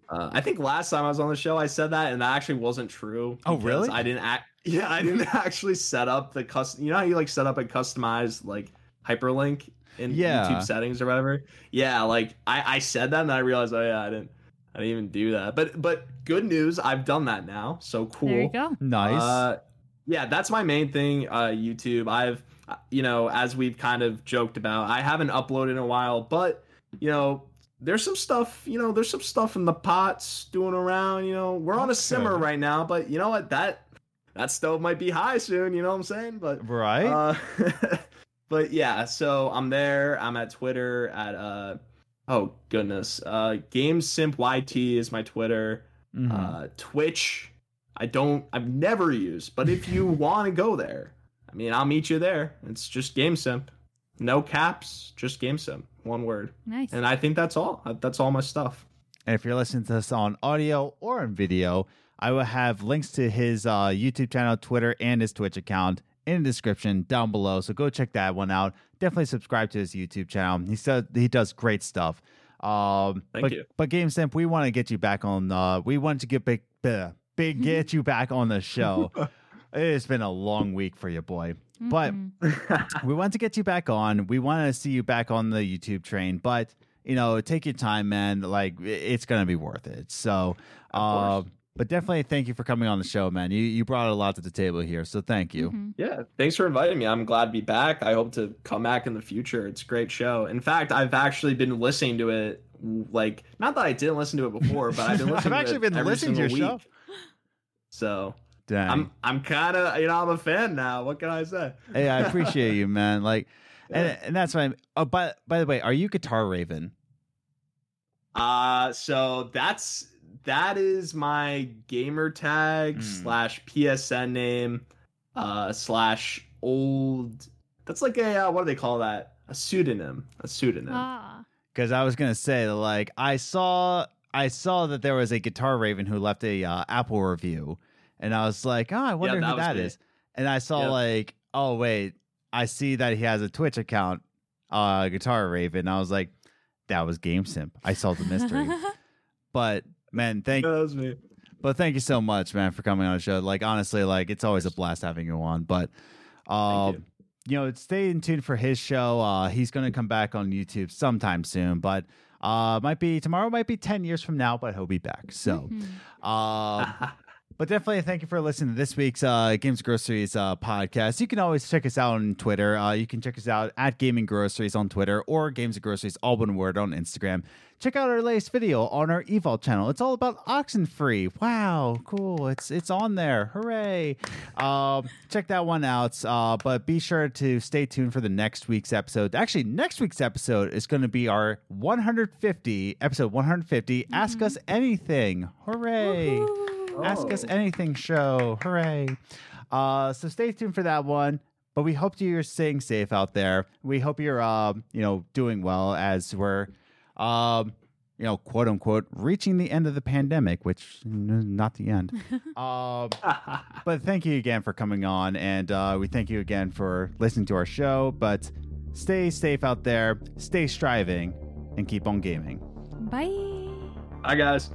E: Uh, I think last time I was on the show, I said that, and that actually wasn't true.
A: Oh, really?
E: I didn't act. Yeah, I didn't actually set up the custom. You know how you like set up a customized like hyperlink in
A: Yeah.
E: YouTube settings or whatever. Yeah, like I I said that, and I realized, oh yeah, I didn't. I didn't even do that. But but good news, I've done that now. So cool.
B: There you go.
A: Nice.
E: Uh, yeah, that's my main thing. Uh, YouTube. I've, you know, as we've kind of joked about, I haven't uploaded in a while, but you know, there's some stuff. You know, there's some stuff in the pots doing around. You know, we're on a simmer right now, but you know what? That that stove might be high soon. You know what I'm saying? But
A: right?
E: uh, but yeah, so I'm there. I'm at Twitter at uh oh goodness. Uh GameSimpYT is my Twitter.
A: Mhm.
E: Uh Twitch. I don't I've never used, but if you want to go there, I mean I'll meet you there. It's just GameSimp. No caps, just GameSimp. One word.
B: Nice.
E: And I think that's all. That's all my stuff.
A: And if you're listening to this on audio or on video, I will have links to his uh, YouTube channel, Twitter, and his Twitch account in the description down below. So go check that one out. Definitely subscribe to his YouTube channel. He said he does great stuff. Um,
E: Thank
A: but,
E: you.
A: But GameSimp, we want to get you back on. Uh, we want to get big, big, big get you back on the show. it's been a long week for you, boy. But
B: Mhm.
A: we want to get you back on. We want to see you back on the YouTube train, but you know, take your time, man. Like it's gonna be worth it. So, uh, but definitely thank you for coming on the show, man. You you brought a lot to the table here, so thank you.
B: Mhm.
E: Yeah, thanks for inviting me. I'm glad to be back. I hope to come back in the future. It's a great show. In fact, I've actually been listening to it. Like, not that I didn't listen to it before, but I've been
A: I've
E: listening.
A: actually
E: to it
A: been
E: every
A: listening to your
E: single
A: show.
E: So
A: Dang.
E: I'm I'm kind of you know I'm a fan now. What can I say?
A: hey, I appreciate you, man. Like, and and that's why. I'm, oh, by by the way, are you Guitar Raven?
E: Uh so that's that is my gamer tag
A: Mm.
E: slash PSN name uh slash old. That's like a uh, what do they call that? A pseudonym. A pseudonym.
B: Ah.
A: Because I was gonna say, like, I saw I saw that there was a Guitar Raven who left a uh, Apple review, and I was like, oh, I wonder
E: that
A: who
E: was
A: that
E: me.
A: is. And I saw
E: Yep.
A: like, oh wait, I see that he has a Twitch account, uh, Guitar Raven. I was like, that was Game Simp. I solved the mystery. but man, thank
E: that was me.
A: but thank you so much, man, for coming on the show. Like honestly, like it's always a blast having you on. But uh,
E: Thank
A: you. know, stay in tune for his show. Uh, he's gonna come back on YouTube sometime soon, but uh, might be tomorrow, might be ten years from now, but he'll be back. So,
B: Mhm.
A: uh, But definitely thank you for listening to this week's uh, Games Groceries uh, podcast. You can always check us out on Twitter. Uh, you can check us out at Gaming Groceries on Twitter or Games and Groceries, all one word, on Instagram. Check out our latest video on our Evolve channel. It's all about Oxenfree. Wow, cool. It's it's on there. Hooray. Um, check that one out. Uh, but be sure to stay tuned for the next week's episode. Actually, next week's episode is going to be our 150, episode 150, Ask Us Anything. Hooray. Ask Us
E: Oh.
A: Anything show. Hooray. Uh, so stay tuned for that one. But we hope you're staying safe out there. We hope you're, um, you know, doing well as we're, um, you know, quote unquote, reaching the end of the pandemic, which n- not the end. um, but thank you again for coming on, and uh, we thank you again for listening to our show. But stay safe out there, stay striving, and keep on gaming.
B: Bye.
E: Bye, guys.